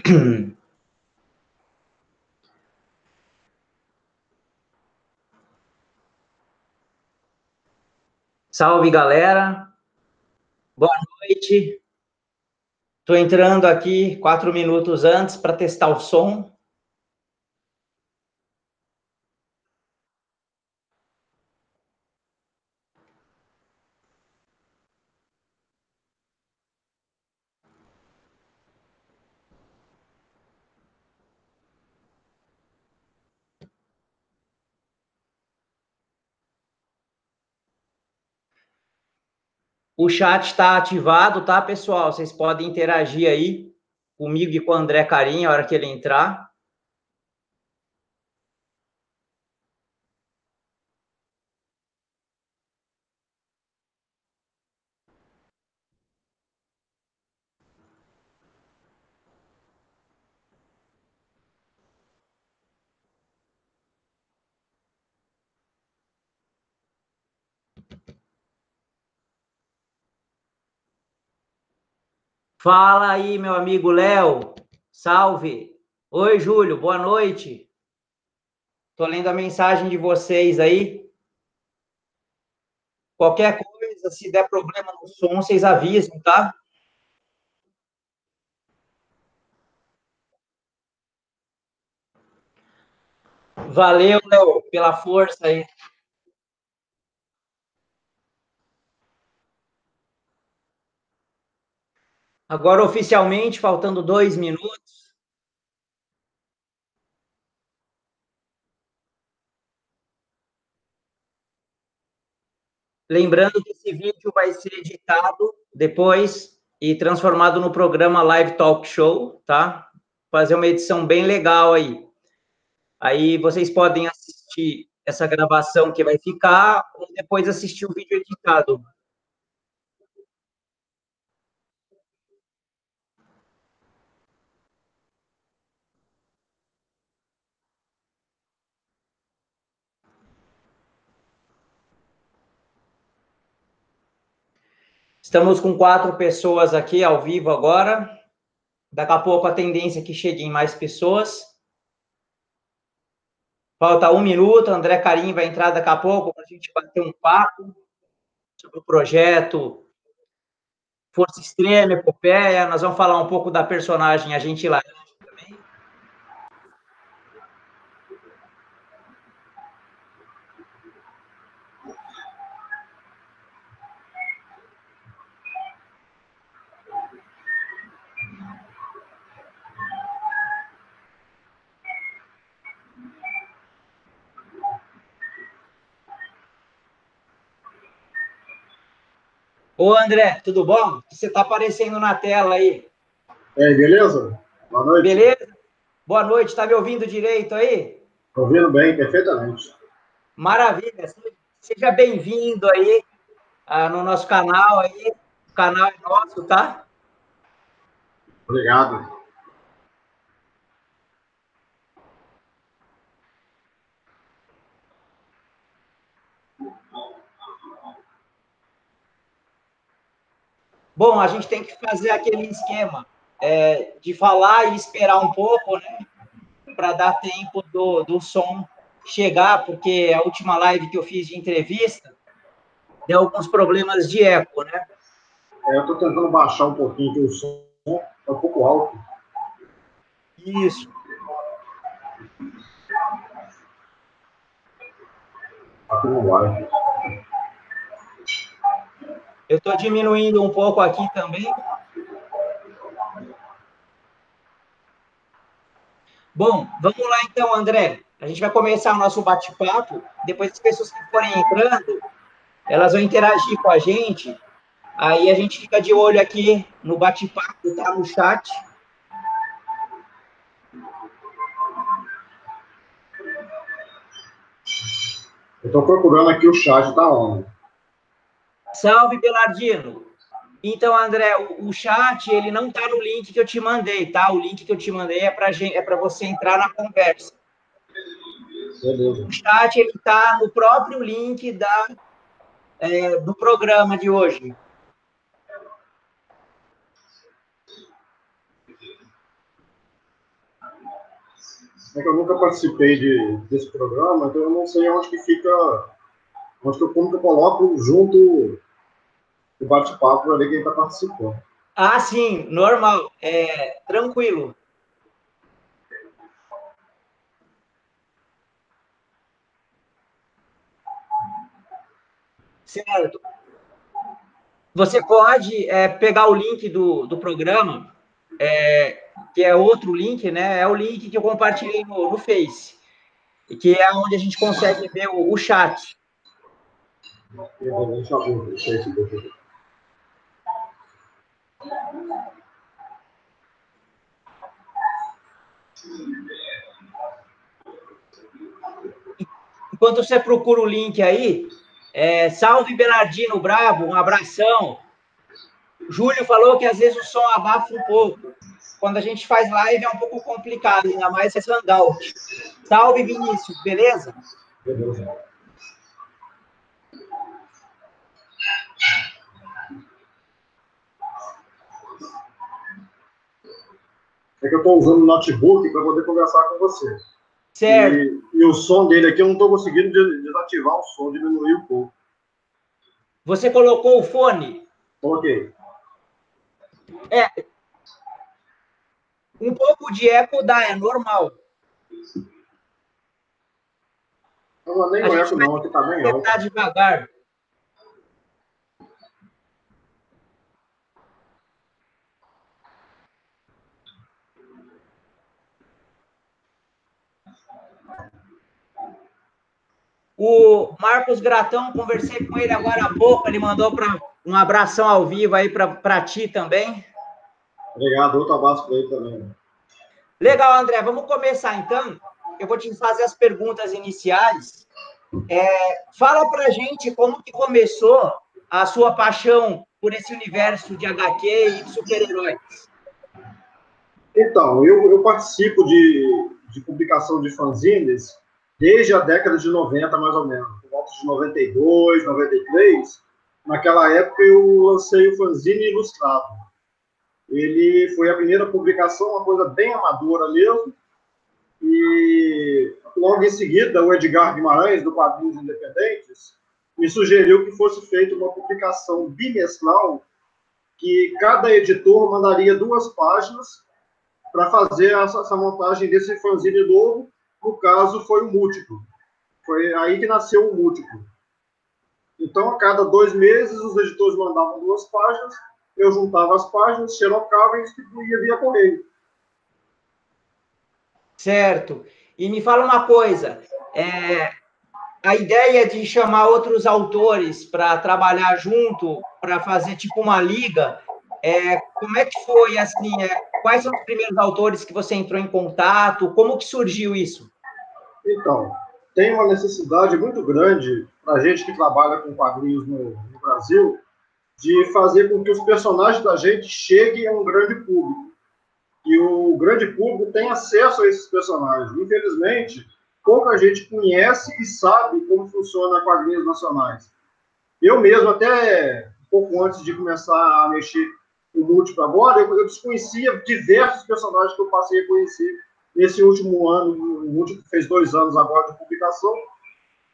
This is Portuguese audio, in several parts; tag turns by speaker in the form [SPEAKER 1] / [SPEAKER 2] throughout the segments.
[SPEAKER 1] Salve, galera. Boa noite. Estou entrando aqui quatro minutos antes para testar o som. O chat está ativado, tá, pessoal? Vocês podem interagir aí comigo e com o André Carinha a hora que ele entrar. Fala aí, meu amigo Léo. Salve. Oi, Júlio. Boa noite. Tô lendo a mensagem de vocês aí. Qualquer coisa, se der problema no som, vocês avisam, tá? Valeu, Léo, pela força aí. Agora, oficialmente, faltando dois minutos. Lembrando que esse vídeo vai ser editado depois e transformado no programa Live Talk Show, tá? Fazer uma edição bem legal aí. Aí vocês podem assistir essa gravação que vai ficar ou depois assistir o vídeo editado. Estamos com quatro pessoas aqui ao vivo agora. Daqui a pouco a tendência é que cheguem mais pessoas. Falta um minuto, André Carim vai entrar daqui a pouco para a gente bater um papo sobre o projeto Força Extrema, Epopeia. Nós vamos falar um pouco da personagem Agente Laranja Ô, André, tudo bom? Você está aparecendo na tela aí.
[SPEAKER 2] É, beleza? Boa noite.
[SPEAKER 1] Beleza? Boa noite, está me ouvindo direito aí?
[SPEAKER 2] Estou ouvindo bem, perfeitamente.
[SPEAKER 1] Maravilha, seja bem-vindo aí ah, no nosso canal aí, o canal é nosso, tá?
[SPEAKER 2] Obrigado.
[SPEAKER 1] Bom, a gente tem que fazer aquele esquema é, de falar e esperar um pouco, né? Para dar tempo do, do som chegar, porque a última live que eu fiz de entrevista deu alguns problemas de eco, né?
[SPEAKER 2] É, eu estou tentando baixar um pouquinho aqui o som, é um pouco alto.
[SPEAKER 1] Isso.
[SPEAKER 2] Aqui não vai.
[SPEAKER 1] Eu estou diminuindo um pouco aqui também. Bom, vamos lá então, André. A gente vai começar o nosso bate-papo. Depois as pessoas que forem entrando, elas vão interagir com a gente. Aí a gente fica de olho aqui no bate-papo, tá? No chat.
[SPEAKER 2] Eu estou procurando aqui o chat, tá onde?
[SPEAKER 1] Salve, Belardino. Então, André, o, o chat, ele não está no link que eu te mandei, tá? O link que eu te mandei é para é você entrar na conversa.
[SPEAKER 2] Beleza.
[SPEAKER 1] O chat, ele está no próprio link da, é, do programa de hoje.
[SPEAKER 2] É que eu nunca participei de, desse programa, então eu não sei onde que fica, onde que que eu coloco junto o bate-papo para ver quem está participando.
[SPEAKER 1] Ah, sim, normal, é tranquilo. Certo. Você pode é, pegar o link do, do programa, é, que é outro link, né? É o link que eu compartilhei no, no Face, que é onde a gente consegue ver o, o chat. Enquanto você procura o link aí, é, salve Bernardino Brabo, um abração. Júlio falou que às vezes o som abafa um pouco. Quando a gente faz live é um pouco complicado, ainda mais esse hangout. Salve Vinícius, beleza? Beleza.
[SPEAKER 2] É que eu estou usando o notebook para poder conversar com você.
[SPEAKER 1] Certo.
[SPEAKER 2] E, e, o som dele aqui, eu não estou conseguindo desativar o som, diminuir um pouco.
[SPEAKER 1] Você colocou o fone?
[SPEAKER 2] Coloquei.
[SPEAKER 1] É. Um pouco de eco dá, é normal.
[SPEAKER 2] Não, nem o eco, não, aqui está bem alto.
[SPEAKER 1] Devagar. O Marcos Gratão, conversei com ele agora há pouco, ele mandou pra, um abração ao vivo aí para ti também.
[SPEAKER 2] Obrigado, outro abraço para ele também.
[SPEAKER 1] Legal, André, vamos começar então. Eu vou te fazer as perguntas iniciais. É, fala para gente como que começou a sua paixão por esse universo de HQ e super-heróis.
[SPEAKER 2] Então, eu, eu participo de, de publicação de fanzines desde a década de 90, mais ou menos, por volta de 92, 93. Naquela época eu lancei o fanzine ilustrado. Ele foi a primeira publicação, uma coisa bem amadora mesmo. E logo em seguida, o Edgar Guimarães, do Quadrinhos Independentes, me sugeriu que fosse feita uma publicação bimestral, que cada editor mandaria duas páginas para fazer essa, montagem desse fanzine novo, no caso, foi o múltiplo. Foi aí que nasceu o múltiplo. Então, a cada dois meses, os editores mandavam duas páginas, eu juntava as páginas, xerocava e distribuía via correio.
[SPEAKER 1] Certo. E me fala uma coisa, é, a ideia de chamar outros autores para trabalhar junto, para fazer tipo uma liga, é, como é que foi, assim, é, quais são os primeiros autores que você entrou em contato, como que surgiu isso?
[SPEAKER 2] Então, tem uma necessidade muito grande para a gente que trabalha com quadrinhos no, no, Brasil de fazer com que os personagens da gente cheguem a um grande público. E o grande público tem acesso a esses personagens. Infelizmente, pouca gente conhece e sabe como funciona quadrinhos nacionais. Eu mesmo, até um pouco antes de começar a mexer o múltiplo agora, eu, eu desconhecia diversos personagens que eu passei a conhecer nesse último ano, o último fez dois anos agora de publicação,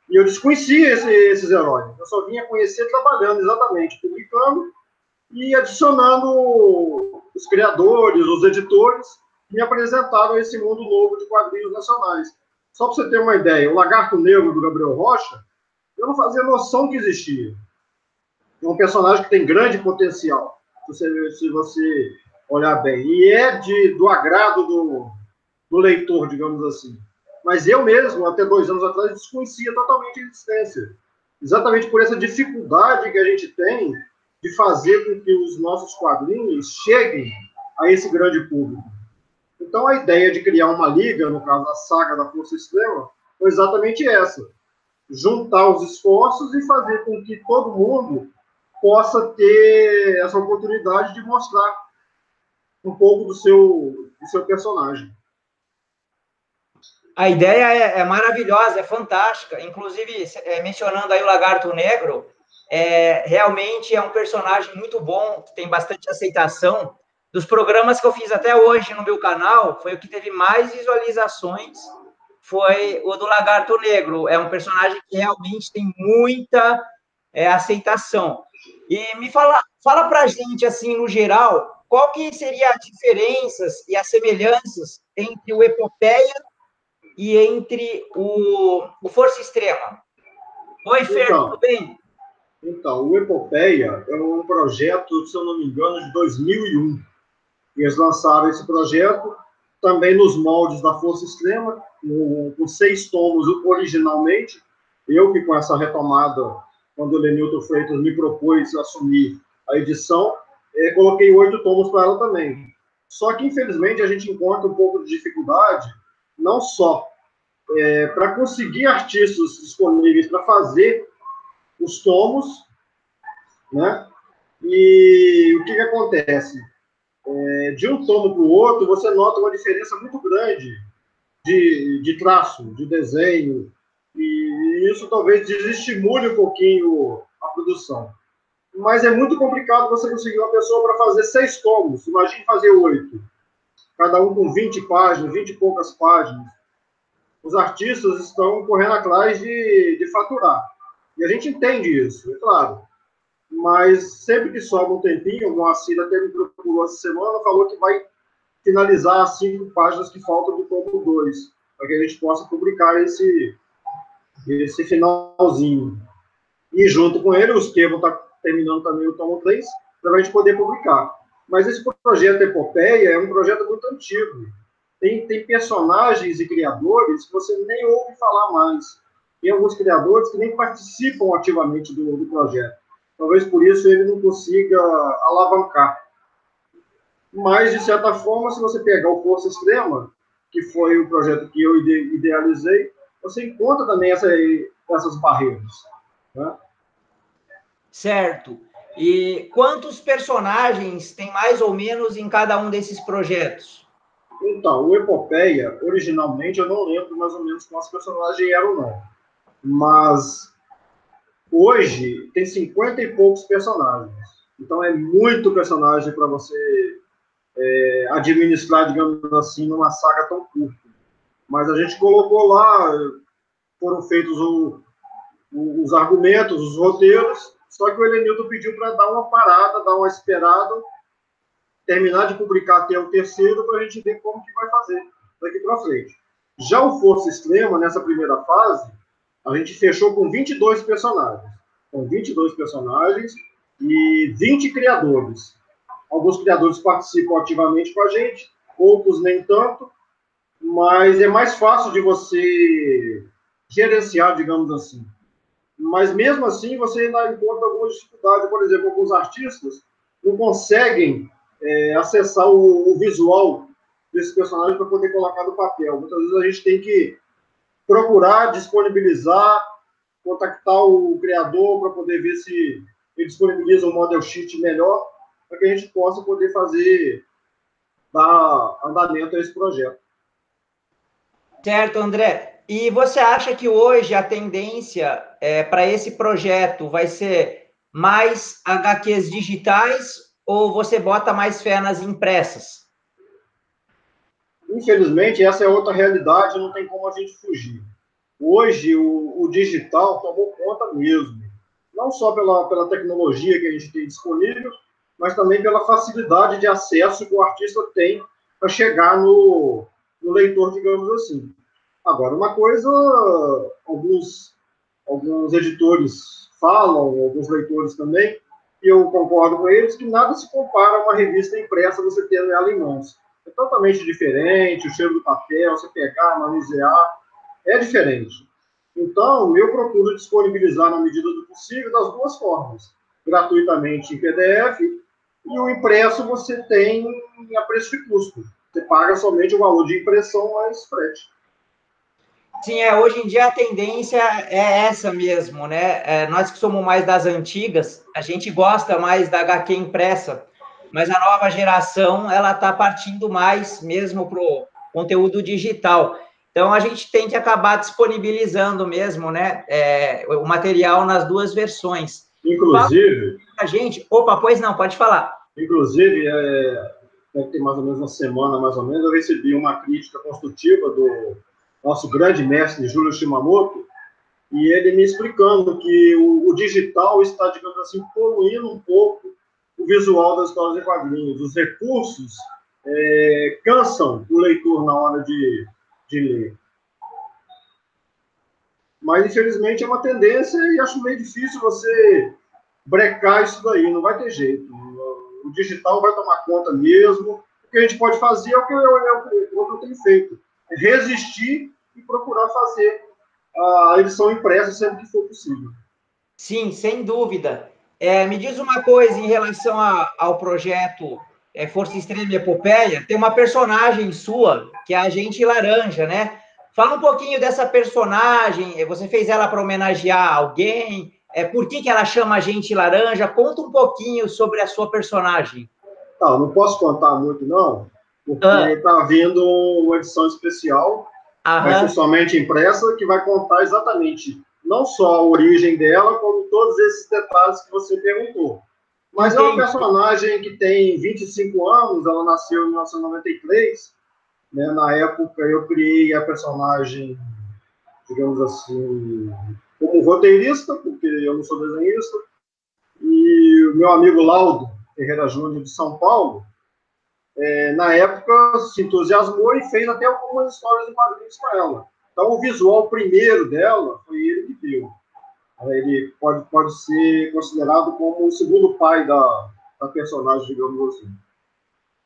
[SPEAKER 2] e eu desconhecia esse, esses heróis. Eu só vinha conhecer trabalhando exatamente, publicando e adicionando os criadores, os editores, que me apresentaram esse mundo novo de quadrinhos nacionais. Só para você ter uma ideia, o Lagarto Negro do Gabriel Rocha, eu não fazia noção que existia. É um personagem que tem grande potencial, se você olhar bem. E é de, do agrado do, do leitor, digamos assim. Mas eu mesmo, até dois anos atrás, desconhecia totalmente a existência. Exatamente por essa dificuldade que a gente tem de fazer com que os nossos quadrinhos cheguem a esse grande público. Então, a ideia de criar uma liga, no caso a saga da Força Extrema, foi exatamente essa: juntar os esforços e fazer com que todo mundo possa ter essa oportunidade de mostrar um pouco do seu, do seu personagem.
[SPEAKER 1] A ideia é, é maravilhosa, é fantástica. Inclusive, é, mencionando aí o Lagarto Negro, é, realmente é um personagem muito bom, tem bastante aceitação dos programas que eu fiz até hoje no meu canal, foi o que teve mais visualizações, foi o do Lagarto Negro. É um personagem que realmente tem muita é, aceitação. E me fala, fala pra gente, assim, no geral, qual que seria as diferenças e as semelhanças entre o Epopeia e entre o, o Força Extrema? Oi, Fer, então, tudo bem?
[SPEAKER 2] Então, o Epopeia é um projeto, se eu não me engano, de 2001. Eles lançaram esse projeto também nos moldes da Força Extrema, com, com seis tomos originalmente. Eu que com essa retomada, quando o Lenilton Freitas me propôs assumir a edição, é, coloquei oito tomos para ela também. Só que, infelizmente, a gente encontra um pouco de dificuldade, não só é, para conseguir artistas disponíveis para fazer os tomos, né? E o que, que acontece? É, de um tomo para o outro, você nota uma diferença muito grande de, de traço, de desenho, e isso talvez desestimule um pouquinho a produção mas é muito complicado você conseguir uma pessoa para fazer seis tomos. Imagine fazer oito. Cada um com 20 páginas, 20 e poucas páginas. Os artistas estão correndo atrás de, de faturar. E a gente entende isso, é claro. Mas sempre que sobra um tempinho, o Moacir até me procurou essa semana, falou que vai finalizar as cinco páginas que faltam do tomo 2, para que a gente possa publicar esse, esse finalzinho. E junto com ele, o Estevam está terminando também o tomo 3, para a gente poder publicar. Mas esse projeto Epopeia é um projeto muito antigo. Tem, tem personagens e criadores que você nem ouve falar mais. Tem alguns criadores que nem participam ativamente do, do projeto. Talvez por isso ele não consiga alavancar. Mas, de certa forma, se você pegar o Força Extrema, que foi o projeto que eu idealizei, você encontra também essa, essas barreiras. Né?
[SPEAKER 1] Certo. E quantos personagens tem mais ou menos em cada um desses projetos?
[SPEAKER 2] Então, o Epopeia, originalmente, eu não lembro mais ou menos quantos personagens eram, não. Mas hoje tem 50 e poucos personagens. Então é muito personagem para você é, administrar, digamos assim, numa saga tão curta. Mas a gente colocou lá, foram feitos o, o, os argumentos, os roteiros, só que o Elenildo pediu para dar uma parada, dar uma esperada, terminar de publicar até o terceiro, para a gente ver como que vai fazer daqui para frente. Já o Força Extrema, nessa primeira fase, a gente fechou com 22 personagens. Com 22 personagens e 20 criadores. Alguns criadores participam ativamente com a gente, outros nem tanto, mas é mais fácil de você gerenciar, digamos assim mas mesmo assim você ainda encontra algumas dificuldades. Por exemplo, alguns artistas não conseguem é, acessar o, o, visual desse personagem para poder colocar no papel. Muitas vezes a gente tem que procurar disponibilizar, contactar o criador para poder ver se ele disponibiliza um model sheet melhor para que a gente possa poder fazer dar andamento a esse projeto.
[SPEAKER 1] Certo, André. E você acha que hoje a tendência é, para esse projeto vai ser mais HQs digitais ou você bota mais fé nas impressas?
[SPEAKER 2] Infelizmente, essa é outra realidade, não tem como a gente fugir. Hoje, o, o digital tomou conta mesmo. Não só pela, pela tecnologia que a gente tem disponível, mas também pela facilidade de acesso que o artista tem para chegar no, no leitor, digamos assim. Agora, uma coisa, alguns, alguns editores falam, alguns leitores também, e eu concordo com eles, que nada se compara a uma revista impressa você tendo ela em mãos. É totalmente diferente, o cheiro do papel, você pegar, manusear, é diferente. Então, eu procuro disponibilizar na medida do possível das duas formas. Gratuitamente em PDF e o impresso você tem a preço de custo. Você paga somente o valor de impressão mais frete.
[SPEAKER 1] Sim, é, hoje em dia a tendência é essa mesmo, né? É, nós que somos mais das antigas, a gente gosta mais da HQ impressa, mas a nova geração, ela está partindo mais mesmo para o conteúdo digital. Então, a gente tem que acabar disponibilizando mesmo, né, é, o material nas duas versões.
[SPEAKER 2] Inclusive...
[SPEAKER 1] A gente... Opa, pois não, pode falar.
[SPEAKER 2] Inclusive, é, deve ter mais ou menos uma semana, mais ou menos, eu recebi uma crítica construtiva do nosso grande mestre Júlio Shimamoto, e ele me explicando que o, o, digital está, digamos assim, poluindo um pouco o visual das histórias em quadrinhos. Os recursos é, cansam o leitor na hora de, de ler. Mas, infelizmente, é uma tendência e acho meio difícil você brecar isso daí, não vai ter jeito. O digital vai tomar conta mesmo. O que a gente pode fazer é o que eu, é o que eu tenho feito: é resistir e procurar fazer a edição impressa sempre que for possível.
[SPEAKER 1] Sim, sem dúvida. É, me diz uma coisa em relação a, ao projeto é, Força Extrema e Epopeia. Tem uma personagem sua, que é a Agente Laranja, né? Fala um pouquinho dessa personagem. Você fez ela para homenagear alguém? É, por que, que ela chama Agente Laranja? Conta um pouquinho sobre a sua personagem.
[SPEAKER 2] Não, não posso contar muito, não, porque está ah. vindo uma edição especial Aham. vai ser somente impressa, que vai contar exatamente não só a origem dela, como todos esses detalhes que você perguntou. Mas Entendi. é uma personagem que tem 25 anos, ela nasceu em 1993. Né? Na época, eu criei a personagem, digamos assim, como roteirista, porque eu não sou desenhista. E o meu amigo Laudo Ferreira Júnior, de São Paulo, é, na época, se entusiasmou e fez até algumas histórias em quadrinhos para ela. Então, o visual primeiro dela foi ele que deu. Ele pode, pode ser considerado como o segundo pai da, da personagem, digamos assim.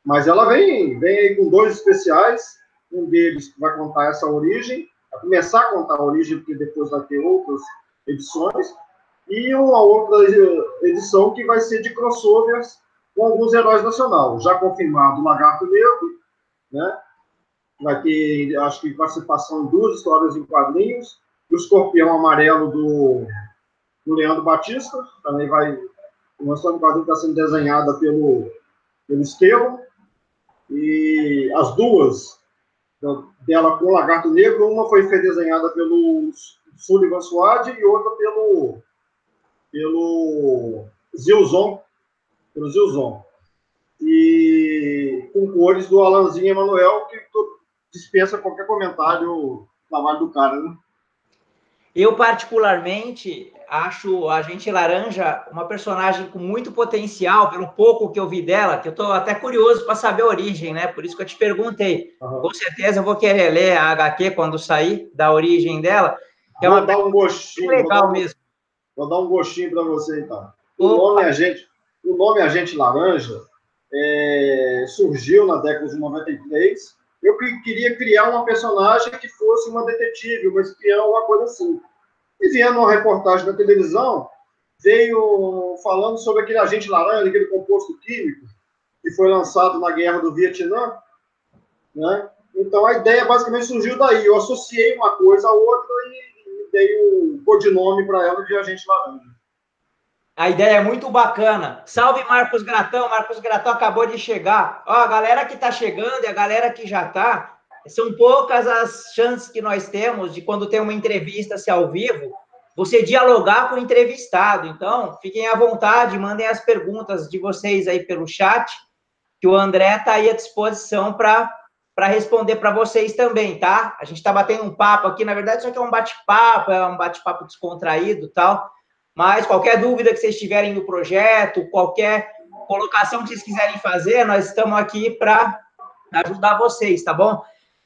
[SPEAKER 2] Mas ela vem, vem com dois especiais. Um deles vai contar essa origem, vai começar a contar a origem, porque depois vai ter outras edições. E uma outra edição que vai ser de crossovers com alguns heróis nacionais. Já confirmado o Lagarto Negro, né? Vai ter, acho que, participação em duas histórias em quadrinhos. O Escorpião Amarelo do, do Leandro Batista, também vai. Uma história em quadrinho está sendo desenhada pelo, pelo Estevam. E as duas dela com o Lagarto Negro, uma foi desenhada pelo Sullivan Suade e outra pelo, pelo Zilzon, pelo Zilzon. E com cores do Alanzinho Emanuel, que dispensa qualquer comentário trabalho do cara, né?
[SPEAKER 1] Eu, particularmente, acho a Gente Laranja uma personagem com muito potencial, pelo pouco que eu vi dela, que eu estou até curioso para saber a origem, né? Por isso que eu te perguntei. Uhum. Com certeza eu vou querer ler a HQ quando sair da origem dela.
[SPEAKER 2] Que vou é uma dar um gostinho. Legal vou mesmo. Vou dar um gostinho para você, então. O nome, é gente, o nome Agente Laranja é, surgiu na década de 93. Eu queria criar uma personagem que fosse uma detetive, uma espiã, uma coisa assim. E vendo uma reportagem da televisão, veio falando sobre aquele agente laranja, aquele composto químico, que foi lançado na guerra do Vietnã. Né? Então a ideia basicamente surgiu daí. Eu associei uma coisa à outra e dei o um codinome para ela de agente laranja.
[SPEAKER 1] A ideia é muito bacana. Salve Marcos Gratão. Marcos Gratão acabou de chegar. Ó, a galera que está chegando e a galera que já está, são poucas as chances que nós temos de quando tem uma entrevista se ao vivo, você dialogar com o entrevistado. Então, fiquem à vontade, mandem as perguntas de vocês aí pelo chat, que o André está aí à disposição para para responder para vocês também, tá? A gente está batendo um papo aqui, na verdade, isso aqui é um bate-papo, é um bate-papo descontraído tal. Mas qualquer dúvida que vocês tiverem no projeto, qualquer colocação que vocês quiserem fazer, nós estamos aqui para ajudar vocês, tá bom?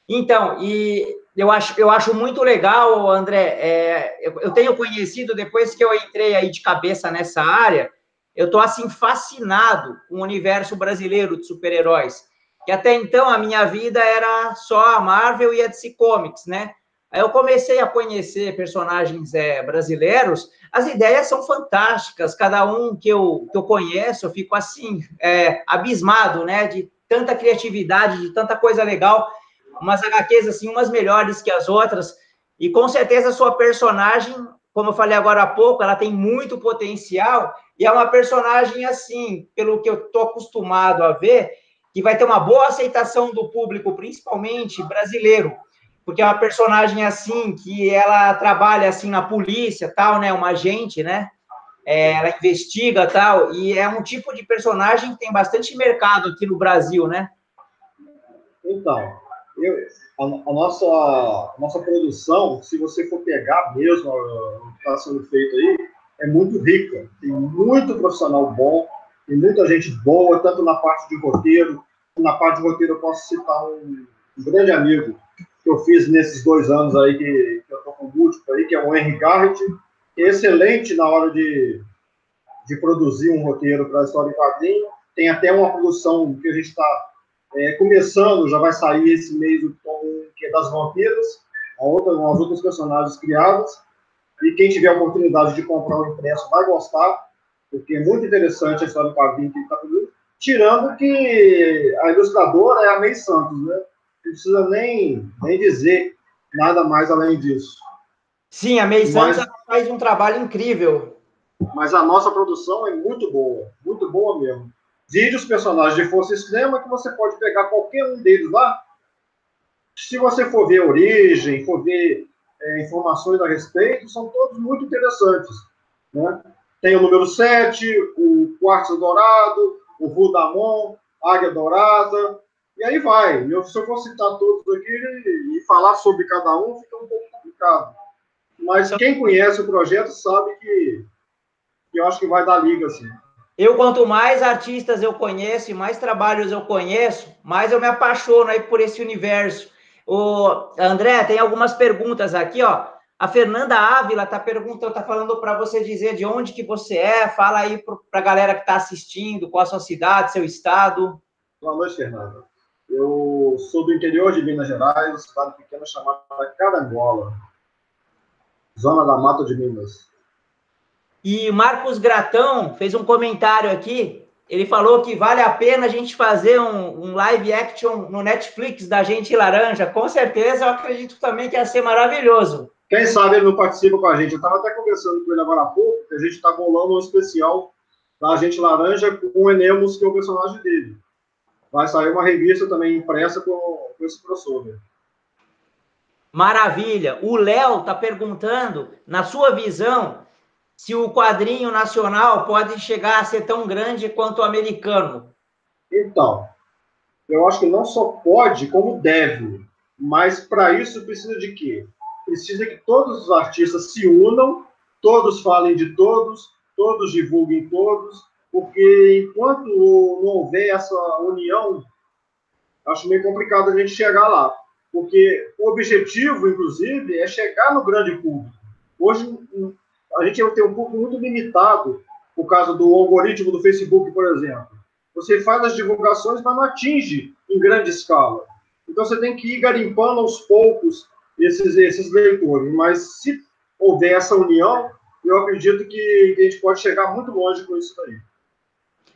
[SPEAKER 1] Então, e eu acho, eu acho muito legal, André, é, eu, eu, tenho conhecido, depois que eu entrei aí de cabeça nessa área, eu estou, assim, fascinado com o universo brasileiro de super-heróis, que até então a minha vida era só a Marvel e a DC Comics, né? Aí eu comecei a conhecer personagens é, brasileiros, as ideias são fantásticas, cada um que eu, que eu conheço, eu fico assim, é, abismado, né, de tanta criatividade, de tanta coisa legal, umas HQs, assim, umas melhores que as outras, e com certeza a sua personagem, como eu falei agora há pouco, ela tem muito potencial, e é uma personagem, assim, pelo que eu estou acostumado a ver, que vai ter uma boa aceitação do público, principalmente brasileiro, porque é uma personagem assim, que ela trabalha assim na polícia, tal, né, uma agente, né, é, ela investiga tal, e é um tipo de personagem que tem bastante mercado aqui no Brasil, né?
[SPEAKER 2] Então, eu, a, a, nossa, a nossa produção, se você for pegar mesmo o que está sendo feito aí, é muito rica. Tem muito profissional bom, tem muita gente boa, tanto na parte de roteiro, na parte de roteiro eu posso citar um, um grande amigo que eu fiz nesses dois anos aí que, que eu estou com o múltiplo aí, que é o Henry Garrett, é excelente na hora de, de produzir um roteiro para a história em quadrinho. Tem até uma produção que a gente está é, começando, já vai sair esse mês o tom que é das vampiras, a outra, outras personagens criadas. E quem tiver a oportunidade de comprar o impresso vai gostar, porque é muito interessante a história do quadrinho que está produzindo. Tirando que a ilustradora é a May Santos, né? Não precisa nem, nem dizer nada mais além disso.
[SPEAKER 1] Sim, a May Santos mas, faz um trabalho incrível.
[SPEAKER 2] Mas a nossa produção é muito boa, muito boa mesmo. Vide os personagens de Força Extrema, que você pode pegar qualquer um deles lá. Se você for ver a origem, for ver é, informações a respeito, são todos muito interessantes. Né? Tem o número 7, o Quartzo Dourado, o Rudamon, Águia Dourada, e aí vai. Eu, se eu for citar todos aqui e, falar sobre cada um, fica um pouco complicado. Mas quem conhece o projeto sabe que, que eu acho que vai dar liga, assim.
[SPEAKER 1] Eu, quanto mais artistas eu conheço e mais trabalhos eu conheço, mais eu me apaixono aí por esse universo. O André, tem algumas perguntas aqui, ó. A Fernanda Ávila está perguntando, está falando para você dizer de onde que você é. Fala aí para a galera que está assistindo, qual a sua cidade, seu estado.
[SPEAKER 2] Boa noite, Fernanda. Eu sou do interior de Minas Gerais, uma cidade pequena chamada Carangola, zona da Mata de Minas.
[SPEAKER 1] E Marcos Gratão fez um comentário aqui. Ele falou que vale a pena a gente fazer um, um live action no Netflix da Gente Laranja. Com certeza, eu acredito também que ia ser maravilhoso.
[SPEAKER 2] Quem sabe ele não participa com a gente. Eu estava até conversando com ele agora há pouco, que a gente está bolando um especial da Gente Laranja com o Enemos, que é o personagem dele. Vai sair uma revista também impressa com, com esse crossover.
[SPEAKER 1] Maravilha. O Léo está perguntando, na sua visão, se o quadrinho nacional pode chegar a ser tão grande quanto o americano?
[SPEAKER 2] Então, eu acho que não só pode, como deve. Mas para isso precisa de quê? Precisa que todos os artistas se unam, todos falem de todos, todos divulguem todos, porque enquanto não houver essa união, acho meio complicado a gente chegar lá. Porque o objetivo, inclusive, é chegar no grande público. Hoje, a gente tem um público muito limitado por causa do algoritmo do Facebook, por exemplo. Você faz as divulgações, mas não atinge em grande escala. Então você tem que ir garimpando aos poucos esses, esses leitores. Mas se houver essa união, eu acredito que a gente pode chegar muito longe com isso aí.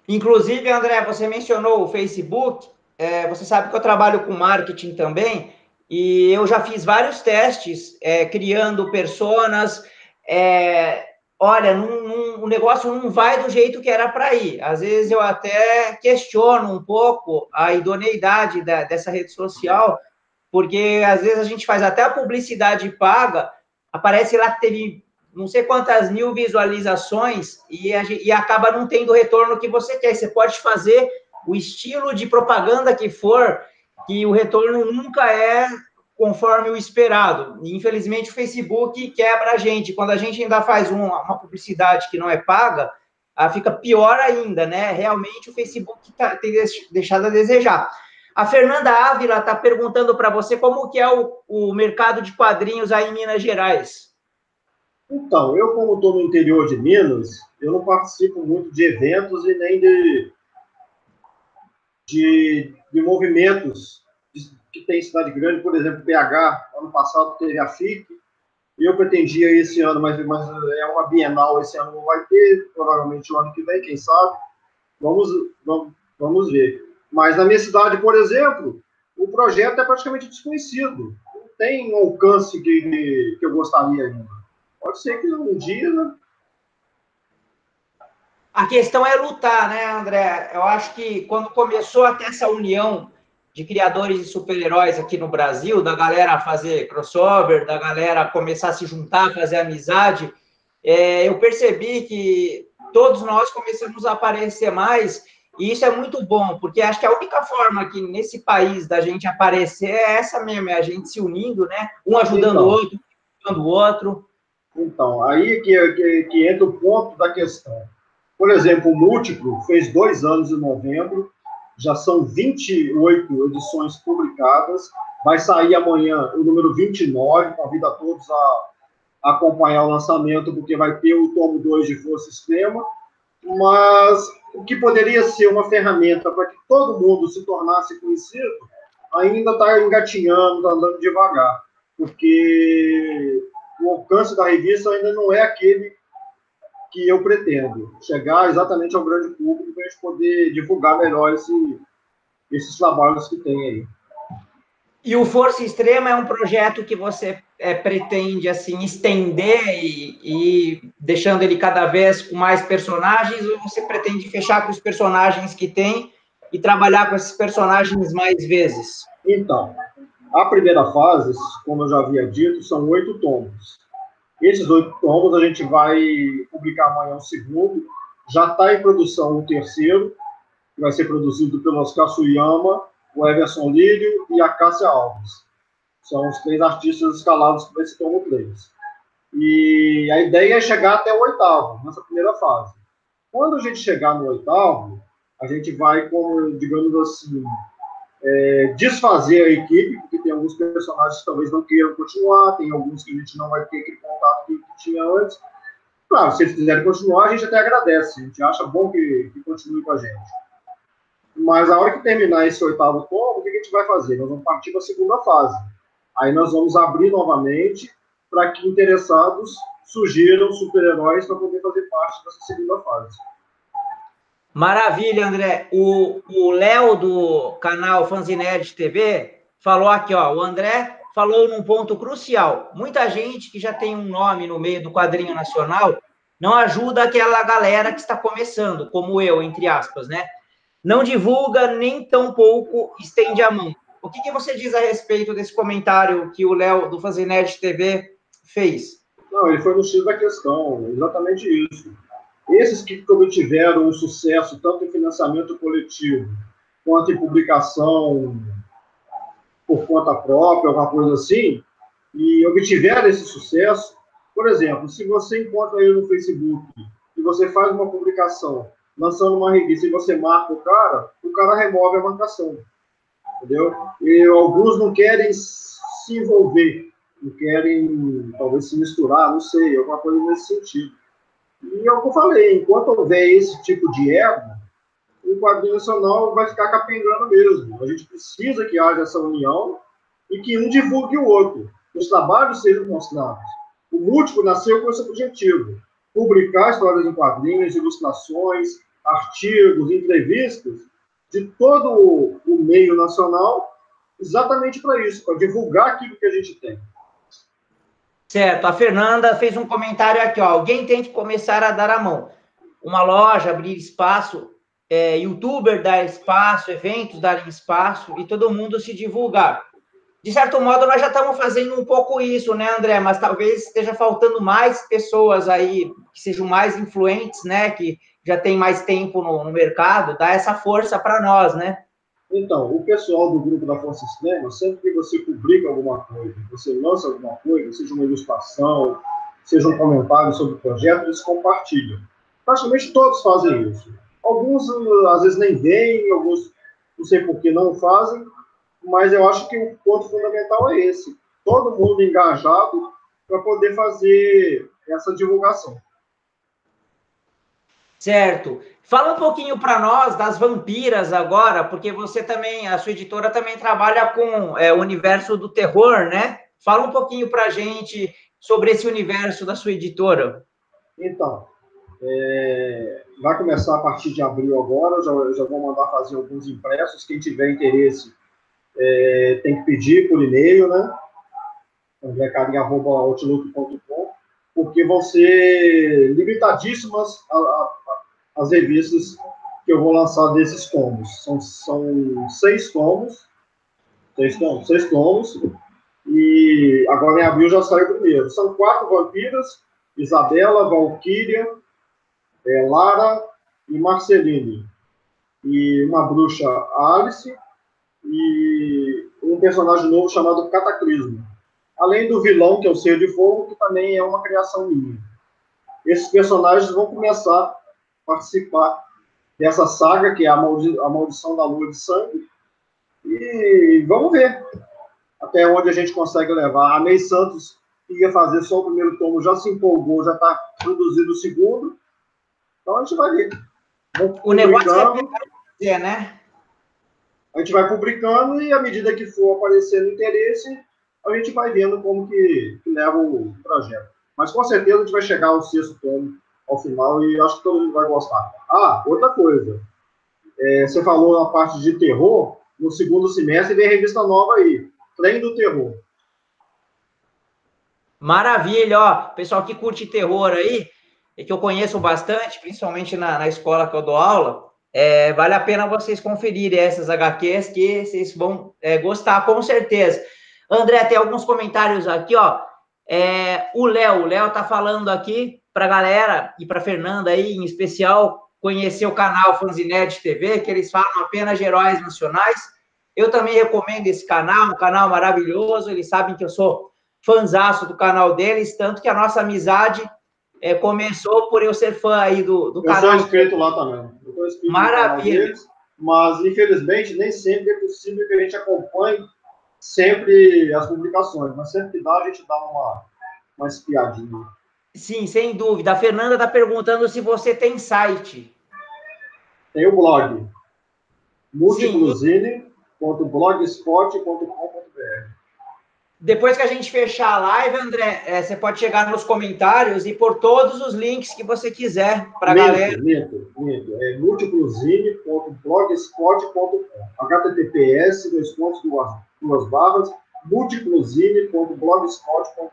[SPEAKER 1] Inclusive, André, você mencionou o Facebook. É, você sabe que eu trabalho com marketing também, e eu já fiz vários testes é, criando personas é, olha, o negócio não vai do jeito que era para ir. Às vezes eu até questiono um pouco a idoneidade da, dessa rede social, porque às vezes a gente faz até a publicidade paga, aparece lá que teve não sei quantas mil visualizações e, a, e acaba não tendo o retorno que você quer. Você pode fazer o estilo de propaganda que for, que o retorno nunca é conforme o esperado. Infelizmente, o Facebook quebra a gente. Quando a gente ainda faz uma, uma publicidade que não é paga, ah, fica pior ainda, né? Realmente o Facebook tá, tem deixado a desejar. A Fernanda Ávila está perguntando para você como que é o, o mercado de quadrinhos aí em Minas Gerais.
[SPEAKER 2] Então, eu como estou no interior de Minas, eu não participo muito de eventos e nem de, de, de movimentos que tem cidade grande, por exemplo, PH, ano passado teve a FIC, e eu pretendia esse ano, mas, mas é uma bienal, esse ano não vai ter, provavelmente o ano que vem, quem sabe. Vamos, vamos, vamos ver. Mas na minha cidade, por exemplo, o projeto é praticamente desconhecido. Não tem um alcance que, que eu gostaria ainda. Pode ser que um dia, né?
[SPEAKER 1] A questão é lutar, né, André? Eu acho que quando começou a ter essa união de criadores de super-heróis aqui no Brasil, da galera fazer crossover, da galera começar a se juntar, fazer amizade. é, eu percebi que todos nós começamos a aparecer mais, e isso é muito bom, porque acho que a única forma que nesse país da gente aparecer é essa mesmo, é a gente se unindo, né? Um ajudando o outro, ajudando o outro.
[SPEAKER 2] Então, aí que, que, que entra o ponto da questão. Por exemplo, o Múltiplo fez dois anos em novembro, já são 28 edições publicadas, vai sair amanhã o número 29, convido a todos a acompanhar o lançamento, porque vai ter o tomo 2 de Força Extrema, mas o que poderia ser uma ferramenta para que todo mundo se tornasse conhecido, ainda está engatinhando, está andando devagar, porque o alcance da revista ainda não é aquele que eu pretendo, chegar exatamente ao grande público para a gente poder divulgar melhor esse, esses trabalhos que tem aí.
[SPEAKER 1] E o Força Extrema é um projeto que você é, pretende assim estender e, e, deixando ele cada vez com mais personagens, ou você pretende fechar com os personagens que tem e trabalhar com esses personagens mais vezes?
[SPEAKER 2] Então, a primeira fase, como eu já havia dito, são oito tomos. Esses oito tomos a gente vai publicar amanhã o segundo. Já está em produção o terceiro, que vai ser produzido pelo Oscar Suyama o Everson Lírio e a Cássia Alves. São os três artistas escalados para esse tomo 3. E a ideia é chegar até o oitavo, nessa primeira fase. Quando a gente chegar no oitavo, a gente vai, como, digamos assim, é, desfazer a equipe, porque tem alguns personagens que talvez não queiram continuar, tem alguns que a gente não vai ter aquele contato que, tinha antes. Claro, se eles quiserem continuar, a gente até agradece, a gente acha bom que, que continue com a gente. Mas a hora que terminar esse oitavo tomo, o que a gente vai fazer? Nós vamos partir para a segunda fase. Aí nós vamos abrir novamente para que interessados sugiram super-heróis para poder fazer parte dessa segunda fase.
[SPEAKER 1] Maravilha, André. O Léo do canal Fanzinerd TV falou aqui, ó. O André falou num ponto crucial. Muita gente que já tem um nome no meio do quadrinho nacional não ajuda aquela galera que está começando, como eu, entre aspas, né? não divulga nem tão pouco estende a mão. O que, que você diz a respeito desse comentário que o Léo do Fazened TV fez?
[SPEAKER 2] Não, ele foi no X da questão, exatamente isso. Esses que obtiveram um sucesso tanto em financiamento coletivo quanto em publicação por conta própria, alguma coisa assim, e obtiveram esse sucesso, por exemplo, se você encontra ele no Facebook e você faz uma publicação lançando uma revista e você marca o cara, o cara remove a marcação. Entendeu? E alguns não querem se envolver, não querem talvez se misturar, não sei, alguma coisa nesse sentido. E é o que eu falei, enquanto houver esse tipo de ego, o quadrinho nacional vai ficar capengando mesmo. A gente precisa que haja essa união e que um divulgue o outro, os trabalhos sejam mostrados. O Múltiplo nasceu com esse objetivo, publicar histórias em quadrinhos, ilustrações, artigos, entrevistas de todo o meio nacional, exatamente para isso, para divulgar aquilo que a gente tem.
[SPEAKER 1] Certo. A Fernanda fez um comentário aqui, ó. Alguém tem que começar a dar a mão. Uma loja abrir espaço, é, youtuber dar espaço, eventos darem espaço e todo mundo se divulgar. De certo modo, nós já estamos fazendo um pouco isso, né, André? Mas talvez esteja faltando mais pessoas aí que sejam mais influentes, né? Que já tem mais tempo no, no mercado, dá essa força para nós, né?
[SPEAKER 2] Então, o pessoal do grupo da Força Extrema, sempre que você publica alguma coisa, você lança alguma coisa, seja uma ilustração, seja um comentário sobre o projeto, eles compartilham. Praticamente todos fazem isso. Alguns, às vezes, nem veem, alguns, não sei por que não fazem, mas eu acho que o ponto fundamental é esse. Todo mundo engajado para poder fazer essa divulgação.
[SPEAKER 1] Certo. Fala um pouquinho para nós das vampiras agora, porque você também, a sua editora também trabalha com é, o universo do terror, né? Fala um pouquinho para gente sobre esse universo da sua editora.
[SPEAKER 2] Então, é, vai começar a partir de abril agora, já, já vou mandar fazer alguns impressos. Quem tiver interesse é, tem que pedir por e-mail, né? andrecarinha.outlook.com, porque vão ser limitadíssimas a, a, as revistas que eu vou lançar desses tomos. São, são seis tomos, seis tomos, seis tomos, e agora em abril já sai o primeiro. São quatro vampiras Isabela, Valquíria, é, Lara e Marceline. E uma bruxa, Alice, e um personagem novo chamado Cataclismo. Além do vilão, que é o Ser de Fogo, que também é uma criação minha. Esses personagens vão começar a participar dessa saga, que é a, maldi a Maldição da Lua de Sangue. E vamos ver até onde a gente consegue levar. A Ney Santos ia fazer só o primeiro tomo, já se empolgou, já está produzindo o segundo. Então a gente vai ver.
[SPEAKER 1] O negócio é, né?
[SPEAKER 2] A gente vai publicando e à medida que for aparecendo interesse, a gente vai vendo como que, que leva o projeto. Mas com certeza a gente vai chegar ao sexto tomo ao final e acho que todo mundo vai gostar. Ah, outra coisa. É, você falou na parte de terror, no segundo semestre vem revista nova aí, Trem do Terror.
[SPEAKER 1] Maravilha, ó. Pessoal que curte terror aí, que eu conheço bastante, principalmente na, na escola que eu dou aula, é, vale a pena vocês conferirem essas HQs que vocês vão é, gostar, com certeza. André, tem alguns comentários aqui, ó. É, o Léo, o Léo tá falando aqui para a galera e para Fernanda aí, em especial, conhecer o canal Fanzinete TV, que eles falam apenas de heróis nacionais. Eu também recomendo esse canal, um canal maravilhoso. Eles sabem que eu sou fãzaço do canal deles, tanto que a nossa amizade é, começou por eu ser fã aí do, do
[SPEAKER 2] eu
[SPEAKER 1] canal.
[SPEAKER 2] Eu sou inscrito lá também.
[SPEAKER 1] Maravilha. Deles,
[SPEAKER 2] mas, infelizmente, nem sempre é possível que a gente acompanhe sempre as publicações, mas sempre que dá, a gente dá uma, uma espiadinha.
[SPEAKER 1] Sim, sem dúvida. A Fernanda está perguntando se você tem site.
[SPEAKER 2] Tem o blog. multiclusine.blogspot.com.br
[SPEAKER 1] depois que a gente fechar a live, André, é, você pode chegar nos comentários e pôr todos os links que você quiser para a galera.
[SPEAKER 2] Minto, minto. É multiclusine.blogspot.com https, dois pontos, duas, duas barras, multiclusine.blogspot.com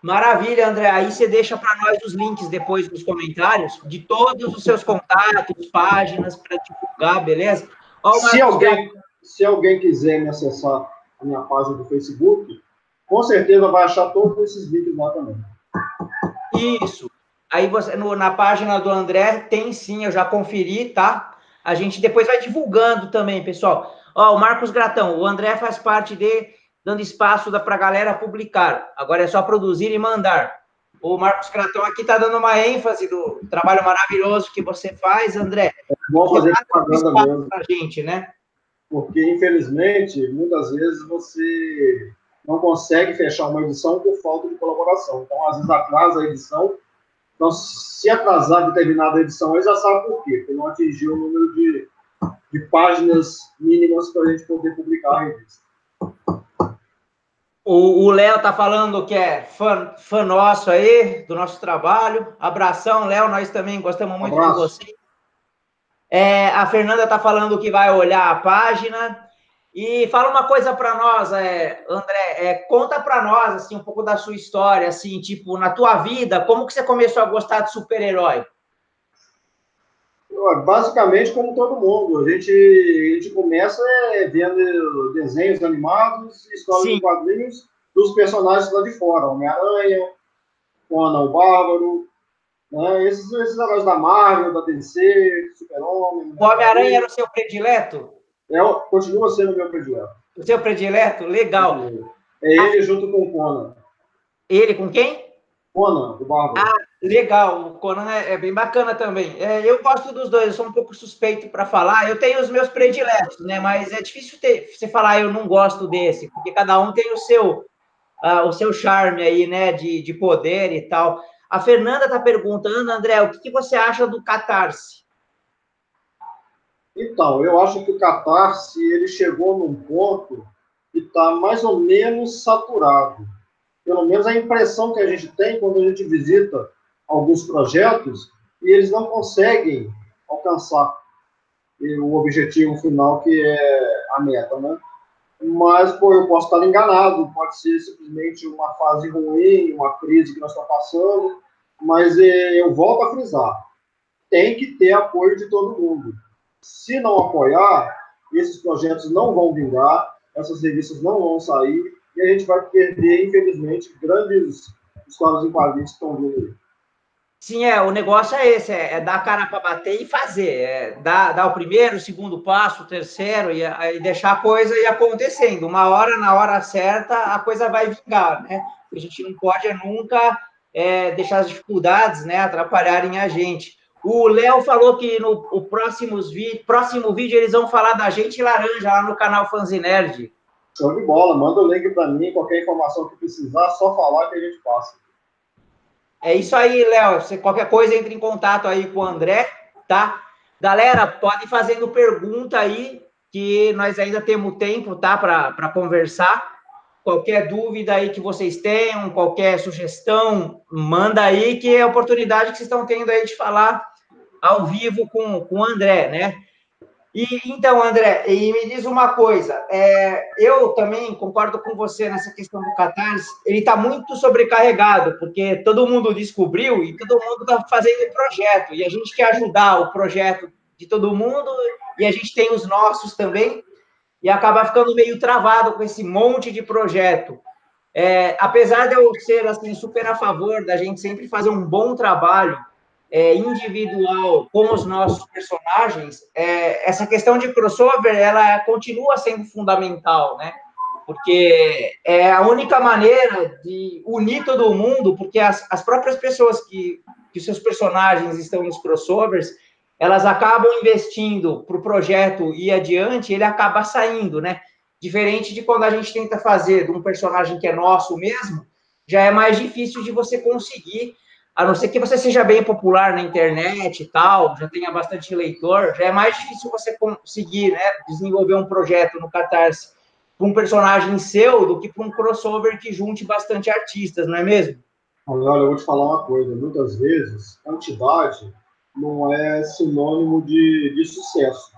[SPEAKER 1] Maravilha, André. Aí você deixa para nós os links depois nos comentários de todos os seus contatos, páginas para divulgar, beleza?
[SPEAKER 2] Ó, se, alguém, se alguém quiser me acessar a minha página do Facebook, com certeza vai achar todos esses vídeos lá também.
[SPEAKER 1] Isso. Aí você, no, na página do André, tem sim, eu já conferi, tá? A gente depois vai divulgando também, pessoal. Ó, o Marcos Gratão, o André faz parte de dando espaço para a galera publicar. Agora é só produzir e mandar. O Marcos Gratão aqui está dando uma ênfase do trabalho maravilhoso que você faz, André.
[SPEAKER 2] É bom fazer propaganda mesmo.
[SPEAKER 1] Pra gente, né?
[SPEAKER 2] Porque infelizmente muitas vezes você não consegue fechar uma edição por falta de colaboração. Então, às vezes atrasa a edição. Então, se atrasar determinada edição, aí já sabe por quê, porque não atingiu o número de, de páginas mínimas para a gente poder publicar a revista.
[SPEAKER 1] O Léo tá falando que é fã, fã nosso aí, do nosso trabalho. Abração, Léo, nós também gostamos muito Abraço. de você. É, a Fernanda está falando que vai olhar a página. E fala uma coisa para nós, é, André, é, conta para nós assim um pouco da sua história, assim, tipo na tua vida, como que você começou a gostar de super-herói?
[SPEAKER 2] Basicamente como todo mundo, a gente, a gente começa é, vendo desenhos animados, histórias Sim. de quadrinhos dos personagens lá de fora, Homem-Aranha, Conan o Bárbaro, né? Esses, esses heróis da Marvel, da DC, Super-Homem.
[SPEAKER 1] O Homem-Aranha era o seu predileto?
[SPEAKER 2] É, continua sendo o meu predileto.
[SPEAKER 1] O seu predileto? Legal.
[SPEAKER 2] É ele ah. junto com o Conan.
[SPEAKER 1] Ele com quem?
[SPEAKER 2] Conan, o Bárbaro.
[SPEAKER 1] Ah, legal. O Conan é, é bem bacana também. É, eu gosto dos dois, eu sou um pouco suspeito para falar. Eu tenho os meus prediletos, né? Mas é difícil ter, você falar eu não gosto desse, porque cada um tem o seu, uh, o seu charme aí, né? De, de poder e tal. A Fernanda está perguntando, André, o que, que, você acha do Catarse?
[SPEAKER 2] Então, eu acho que o Catarse ele chegou num ponto que está mais ou menos saturado. Pelo menos a impressão que a gente tem quando a gente visita alguns projetos e eles não conseguem alcançar o objetivo final que é a meta, né? Mas, pô, eu posso estar enganado, pode ser simplesmente uma fase ruim, uma crise que nós estamos passando, mas é, eu volto a frisar, tem que ter apoio de todo mundo. Se não apoiar, esses projetos não vão vingar, essas revistas não vão sair, e a gente vai perder, infelizmente, grandes histórias em quadrinhos que estão vindo aí.
[SPEAKER 1] Sim, é, o negócio é esse, é, é dar a cara para bater e fazer, é dar, dar o primeiro, o segundo passo, o terceiro, e, e, deixar a coisa ir acontecendo. Uma hora, na hora certa, a coisa vai vingar, né? A gente não pode é nunca é, deixar as dificuldades né, atrapalharem a gente. O Léo falou que no o próximos vi, próximo vídeo eles vão falar da gente laranja lá no canal Fanzinerd.
[SPEAKER 2] Show de bola, manda o link para mim, qualquer informação que precisar, só falar que a gente passa.
[SPEAKER 1] É isso aí, Léo. Se qualquer coisa, entre em contato aí com o André, tá? Galera, pode fazendo pergunta aí, que nós ainda temos tempo, tá? Para conversar. Qualquer dúvida aí que vocês tenham, qualquer sugestão, manda aí, que é a oportunidade que vocês estão tendo aí de falar ao vivo com, com o André, né? E então, André, e me diz uma coisa, é, eu também concordo com você nessa questão do Catarse, ele está muito sobrecarregado, porque todo mundo descobriu e todo mundo está fazendo projeto, e a gente quer ajudar o projeto de todo mundo, e a gente tem os nossos também, e acaba ficando meio travado com esse monte de projeto. É, apesar de eu ser assim, super a favor da gente sempre fazer um bom trabalho, é, individual com os nossos personagens, é, essa questão de crossover, ela continua sendo fundamental, né? Porque é a única maneira de unir todo mundo, porque as, as próprias pessoas que, que seus personagens estão nos crossovers, elas acabam investindo para o projeto ir adiante, ele acaba saindo, né? Diferente de quando a gente tenta fazer de um personagem que é nosso mesmo, já é mais difícil de você conseguir a não ser que você seja bem popular na internet e tal, já tenha bastante leitor, já é mais difícil você conseguir né, desenvolver um projeto no Catarse para um personagem seu do que para um crossover que junte bastante artistas, não é mesmo?
[SPEAKER 2] Olha, eu vou te falar uma coisa, muitas vezes quantidade não é sinônimo de, de sucesso.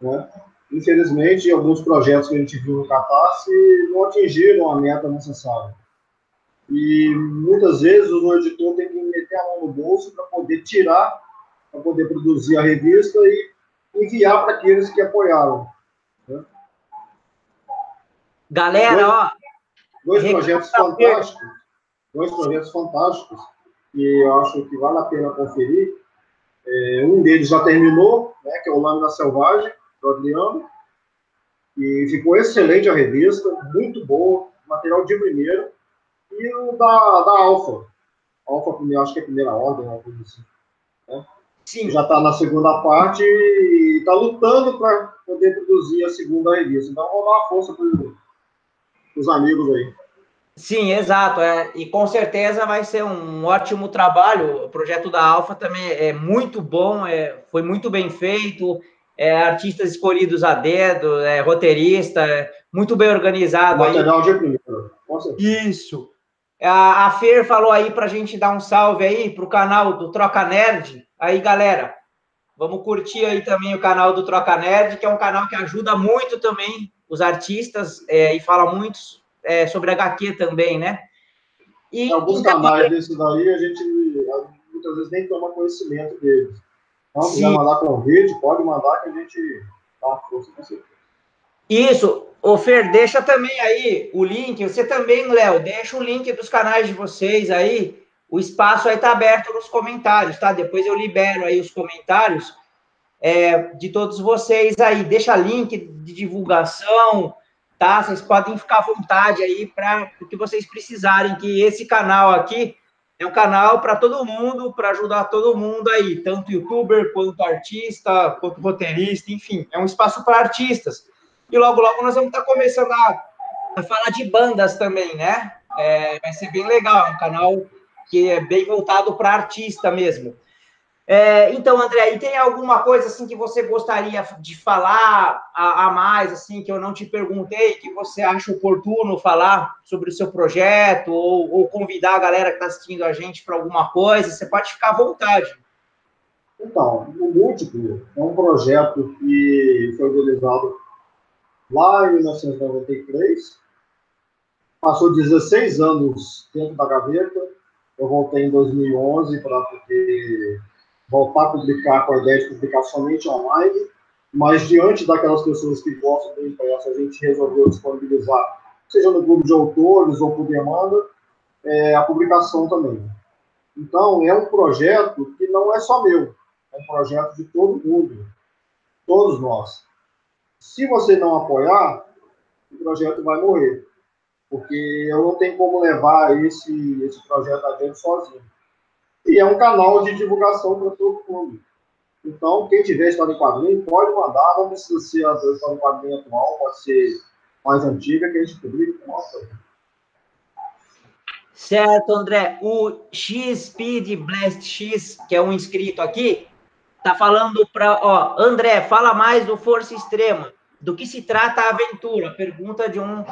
[SPEAKER 2] Né? Infelizmente, alguns projetos que a gente viu no Catarse não atingiram a meta necessária. E muitas vezes o editor tem que meter a mão no bolso para poder tirar, para poder produzir a revista e enviar para aqueles que apoiaram. Né?
[SPEAKER 1] Galera,
[SPEAKER 2] dois,
[SPEAKER 1] ó.
[SPEAKER 2] Dois projetos fantásticos. Dois projetos fantásticos que eu acho que vale a pena conferir. É, um deles já terminou, né, que é o Lâmina Selvagem, do Adriano. E ficou excelente a revista, muito boa, material de primeira e o da, da Alfa. Alfa, acho que é a primeira ordem, coisa assim. Né? Sim. Já está na segunda parte e está lutando para poder produzir a segunda revista. Então, vamos dar uma força para os amigos aí.
[SPEAKER 1] Sim, exato. É, e com certeza vai ser um ótimo trabalho. O projeto da Alfa também é muito bom, é, foi muito bem feito. É, artistas escolhidos a dedo, é, roteirista, é, muito bem organizado.
[SPEAKER 2] Material de primeiro.
[SPEAKER 1] Isso. A, a Fer falou aí para a gente dar um salve aí para o canal do Troca Nerd. Aí, galera, vamos curtir aí também o canal do Troca Nerd, que é um canal que ajuda muito também os artistas é, e fala muito é, sobre HQ também, né?
[SPEAKER 2] E, alguns então, canais desses daí a gente muitas vezes nem toma conhecimento deles. Então, se quiser mandar convite, pode mandar que a gente dá força com certeza.
[SPEAKER 1] Isso. Ô, Fer, deixa também aí o link. Você também, Léo, deixa o link dos canais de vocês aí. O espaço aí tá aberto nos comentários, tá? Depois eu libero aí os comentários é, de todos vocês aí. Deixa link de divulgação, tá? Vocês podem ficar à vontade aí para o que vocês precisarem, que esse canal aqui é um canal para todo mundo, para ajudar todo mundo aí, tanto youtuber, quanto artista, quanto roteirista, enfim, é um espaço para artistas. E logo, logo nós vamos estar começando a, a falar de bandas também, né? É, vai ser bem legal, é um canal que é bem voltado para artista mesmo. É, então, André, e tem alguma coisa assim que você gostaria de falar a, a, mais, assim, que eu não te perguntei, que você acha oportuno falar sobre o seu projeto, ou, ou convidar a galera que está assistindo a gente para alguma coisa? Você pode ficar à vontade.
[SPEAKER 2] Então, o Múltiplo é um projeto que foi realizado lá em 1993. Passou 16 anos dentro da gaveta. Eu voltei em 2011 para poder voltar a publicar com a ideia de publicar somente online. Mas diante daquelas pessoas que gostam do impresso, a gente resolveu disponibilizar, seja no grupo de autores ou por demanda. é, a publicação também. Então, é um projeto que não é só meu, é um projeto de todo mundo, todos nós. Se você não apoiar, o projeto vai morrer, porque eu não tenho como levar esse, esse projeto adiante sozinho. E é um canal de divulgação para todo mundo. Então, quem tiver história em quadrinho, pode mandar, não precisa ser a história em quadrinho atual, pode ser mais antiga, que a gente publica. Nossa,
[SPEAKER 1] Certo, André. O XSpeed Blast X, que é um inscrito aqui, tá falando para, ó, André, fala mais do Força Extrema. Do que se trata a aventura? Pergunta de um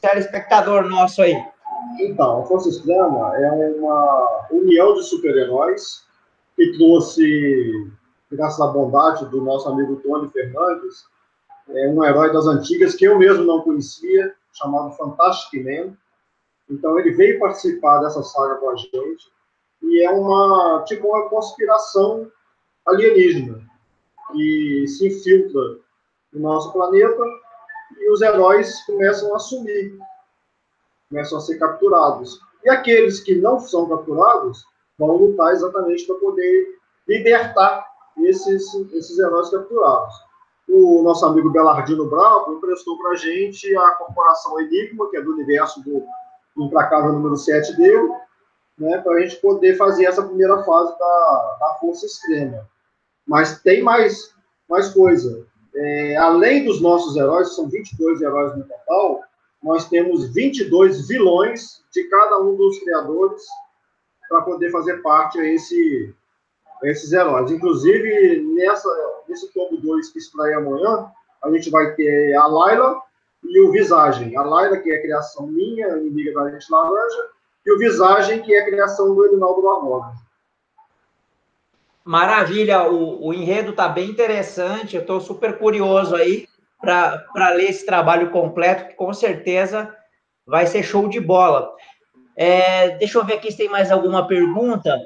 [SPEAKER 1] telespectador nosso aí.
[SPEAKER 2] Então, a Força Extrema é uma união de super-heróis que trouxe, graças à bondade do nosso amigo Tony Fernandes, é um herói das antigas que eu mesmo não conhecia, chamado Fantastic Man então ele veio participar dessa saga com a gente e é uma tipo uma conspiração alienígena que se infiltra no nosso planeta e os heróis começam a sumir, começam a ser capturados. E aqueles que não são capturados vão lutar exatamente para poder libertar esses, esses heróis capturados. O nosso amigo Belardino Bravo emprestou para a gente a corporação Enigma, que é do universo do para casa número 7 dele, né, para a gente poder fazer essa primeira fase da, da força extrema. Mas tem mais, mais coisa. É, além dos nossos heróis, são 22 heróis no total, nós temos 22 vilões de cada um dos criadores para poder fazer parte a, esse, a esses heróis. Inclusive, nessa, nesse tomo 2 que estreia amanhã, a gente vai ter a Layla, e o Visagem. A Laila, que é criação minha, inimiga da gente laranja, e o Visagem, que é criação do Edinaldo Barbosa.
[SPEAKER 1] Maravilha, o, o enredo está bem interessante, eu estou super curioso aí para ler esse trabalho completo, que com certeza vai ser show de bola. É, deixa eu ver aqui se tem mais alguma pergunta.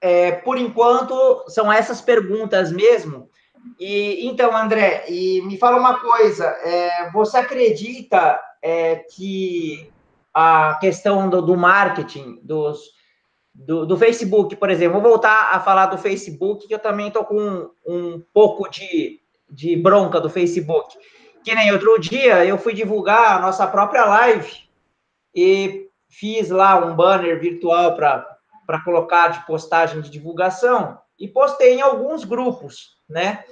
[SPEAKER 1] É, por enquanto, são essas perguntas mesmo. E então, André, e me fala uma coisa: é, você acredita é, que a questão do, do marketing dos, do, do, Facebook, por exemplo, vou voltar a falar do Facebook, que eu também estou com um, um pouco de, de bronca do Facebook. Que nem outro dia eu fui divulgar a nossa própria live e fiz lá um banner virtual para colocar de postagem de divulgação e postei em alguns grupos, né?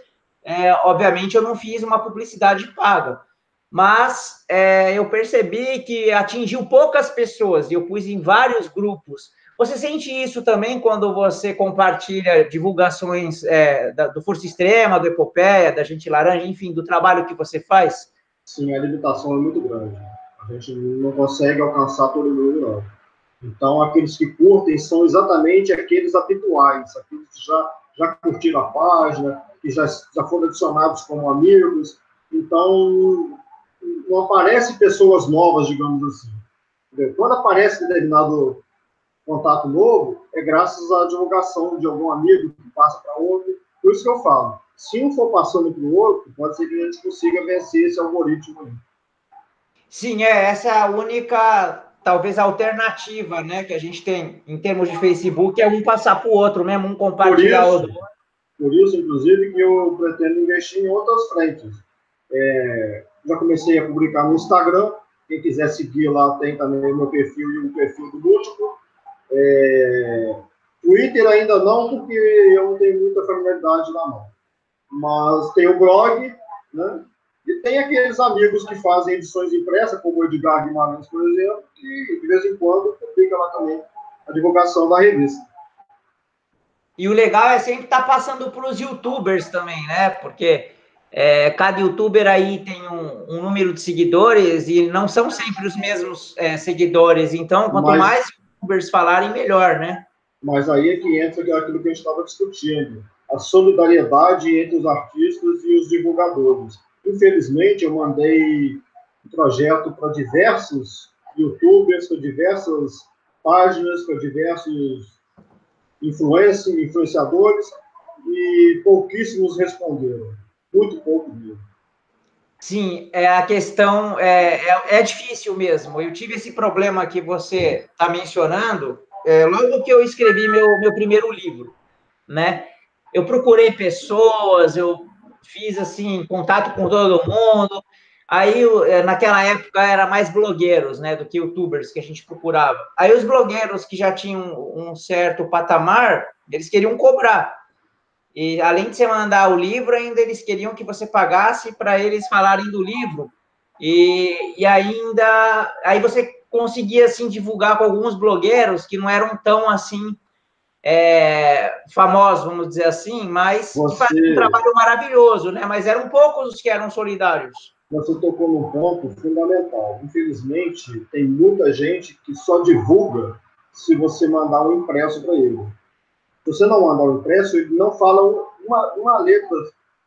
[SPEAKER 1] É, obviamente, eu não fiz uma publicidade paga, mas é, eu percebi que atingiu poucas pessoas eu pus em vários grupos. Você sente isso também quando você compartilha divulgações é, da, do Força Extrema, do Epopeia, da Gente Laranja, enfim, do trabalho que você faz?
[SPEAKER 2] Sim, a limitação é muito grande. A gente não consegue alcançar todo mundo, não. Então, aqueles que curtem são exatamente aqueles habituais, aqueles que já, já curtiram a página, que já, já foram adicionados como amigos. Então, não aparecem pessoas novas, digamos assim. Quando aparece determinado contato novo, é graças à divulgação de algum amigo que passa para outro. Por isso que eu falo, se um for passando para o outro, pode ser que a gente consiga vencer esse algoritmo.
[SPEAKER 1] Sim, é, essa é a única, talvez, alternativa, né, que a gente tem em termos de Facebook, é um passar para o outro mesmo, um compartilhar o outro.
[SPEAKER 2] Por isso, inclusive, que eu pretendo investir em outras frentes. É, já comecei a publicar no Instagram. Quem quiser seguir lá tem também o meu perfil e o perfil do Múltiplo. É, Twitter ainda não, porque eu não tenho muita familiaridade lá não. Mas tem o blog, né? E tem aqueles amigos que fazem edições impressas, como o Edgar Guimarães, por exemplo, que de vez em quando publica lá também a divulgação da revista.
[SPEAKER 1] E o legal é sempre estar tá passando para os youtubers também, né? Porque é, cada youtuber aí tem um, um, número de seguidores e não são sempre os mesmos é, seguidores. Então, quanto mas, mais youtubers falarem, melhor, né?
[SPEAKER 2] Mas aí é que entra aquilo que a gente estava discutindo: a solidariedade entre os artistas e os divulgadores. Infelizmente, eu mandei um projeto para diversos youtubers, para diversas páginas, para diversos influenciadores, e pouquíssimos responderam. Muito pouco mesmo.
[SPEAKER 1] Sim, é a questão é, é, é, difícil mesmo. Eu tive esse problema que você está mencionando é, logo que eu escrevi meu, meu primeiro livro, né? Eu procurei pessoas, eu fiz assim contato com todo mundo. Aí é, naquela época era mais blogueiros, né, do que youtubers que a gente procurava. Aí os blogueiros que já tinham um certo patamar, eles queriam cobrar. E além de você mandar o livro, ainda eles queriam que você pagasse para eles falarem do livro. E, e ainda aí você conseguia assim divulgar com alguns blogueiros que não eram tão assim é, famosos, vamos dizer assim, mas você... que faziam um trabalho maravilhoso, né? Mas eram poucos os que eram solidários.
[SPEAKER 2] Você tocou num ponto fundamental. Infelizmente, tem muita gente que só divulga se você mandar um impresso para ele. Se você não mandar um impresso, ele não fala uma, uma letra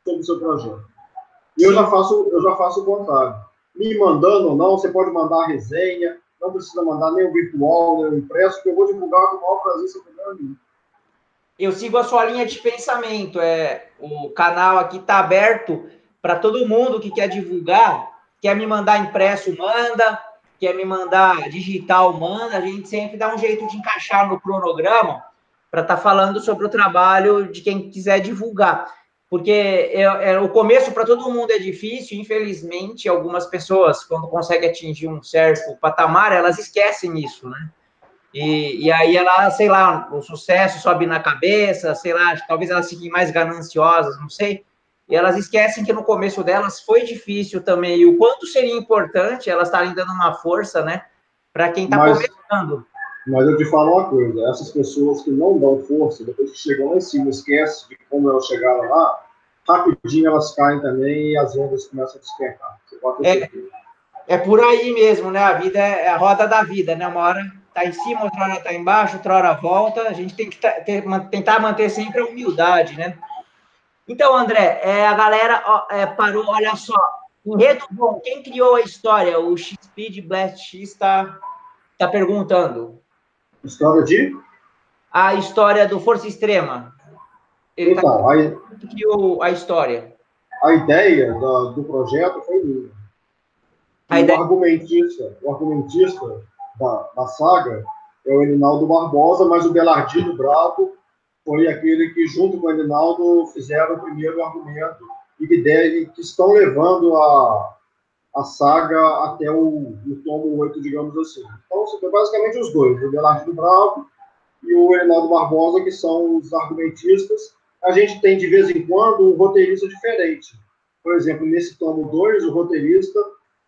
[SPEAKER 2] sobre o seu projeto. E eu já faço, eu já faço o contrário. Me mandando ou não, você pode mandar a resenha, não precisa mandar nem o virtual, nem o impresso, que eu vou divulgar com o maior prazer seu programa.
[SPEAKER 1] Eu sigo a sua linha de pensamento. É, o canal aqui está aberto para todo mundo que quer divulgar, quer me mandar impresso, manda, quer me mandar digital, manda. A gente sempre dá um jeito de encaixar no cronograma para estar tá falando sobre o trabalho de quem quiser divulgar. Porque é, é o começo para todo mundo é difícil, infelizmente, algumas pessoas, quando conseguem atingir um certo patamar, elas esquecem isso, né? E, e aí ela, sei lá, o sucesso sobe na cabeça, sei lá, talvez elas fiquem mais gananciosas, não sei. E elas esquecem que no começo delas foi difícil também, e o quanto seria importante elas estarem dando uma força, né, para quem está começando.
[SPEAKER 2] Mas eu te falo uma coisa, essas pessoas que não dão força, depois que chegam lá em cima, esquecem de como elas chegaram lá, rapidinho elas caem também e as ondas começam a despertar. Você pode ter
[SPEAKER 1] é, é por aí mesmo, né? A vida é a roda da vida, né? Uma hora tá em cima, outra hora tá embaixo, outra hora volta. A gente tem que ter, tentar manter sempre a humildade, né? Então, André, é, a galera ó, é, parou, olha só. Enredo bom, quem criou a história? O X-Speed Blast X está tá perguntando.
[SPEAKER 2] História de?
[SPEAKER 1] A história do Força Extrema. Ele tá então, tá... aí, criou a história.
[SPEAKER 2] A ideia do, do projeto foi minha. A ideia... O argumentista, o argumentista da, da saga é o Elinaldo Barbosa, mas o Belardino Bravo foi aquele que, junto com o Elinaldo, fizeram o primeiro argumento e que, deve, que estão levando a, a saga até o, o tomo 8, digamos assim. Então, são basicamente os dois, o Belardino Bravo e o Reinaldo Barbosa, que são os argumentistas. A gente tem, de vez em quando, um roteirista diferente. Por exemplo, nesse tomo 2, o roteirista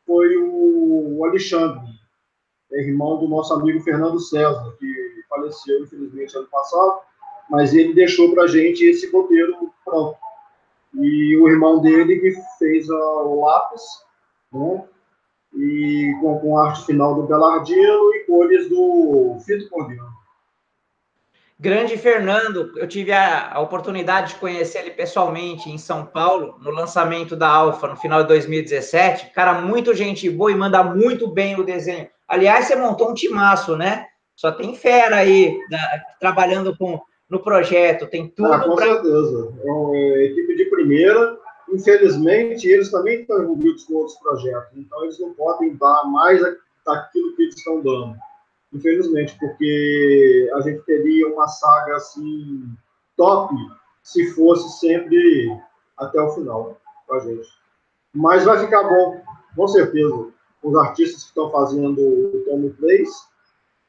[SPEAKER 2] foi o, Alexandre, irmão do nosso amigo Fernando César, que faleceu, infelizmente, ano passado, mas ele deixou para a gente esse roteiro pronto. E o irmão dele que fez o lápis, né? E com, com arte final do Belardino e cores do Fito Cordeiro.
[SPEAKER 1] Grande Fernando, eu tive a, a, oportunidade de conhecer ele pessoalmente em São Paulo, no lançamento da Alfa, no final de 2017. Cara, muito gente boa e manda muito bem o desenho. Aliás, você montou um timaço, né? Só tem fera aí da, trabalhando com, no projeto, tem tudo. Ah,
[SPEAKER 2] com pra... certeza. É uma equipe de primeira infelizmente, eles também estão envolvidos com outros projetos, então eles não podem dar mais daquilo que eles estão dando. Infelizmente, porque a gente teria uma saga assim top se fosse sempre até o final com a gente. Mas vai ficar bom, com certeza. Os artistas que estão fazendo o tomo 3,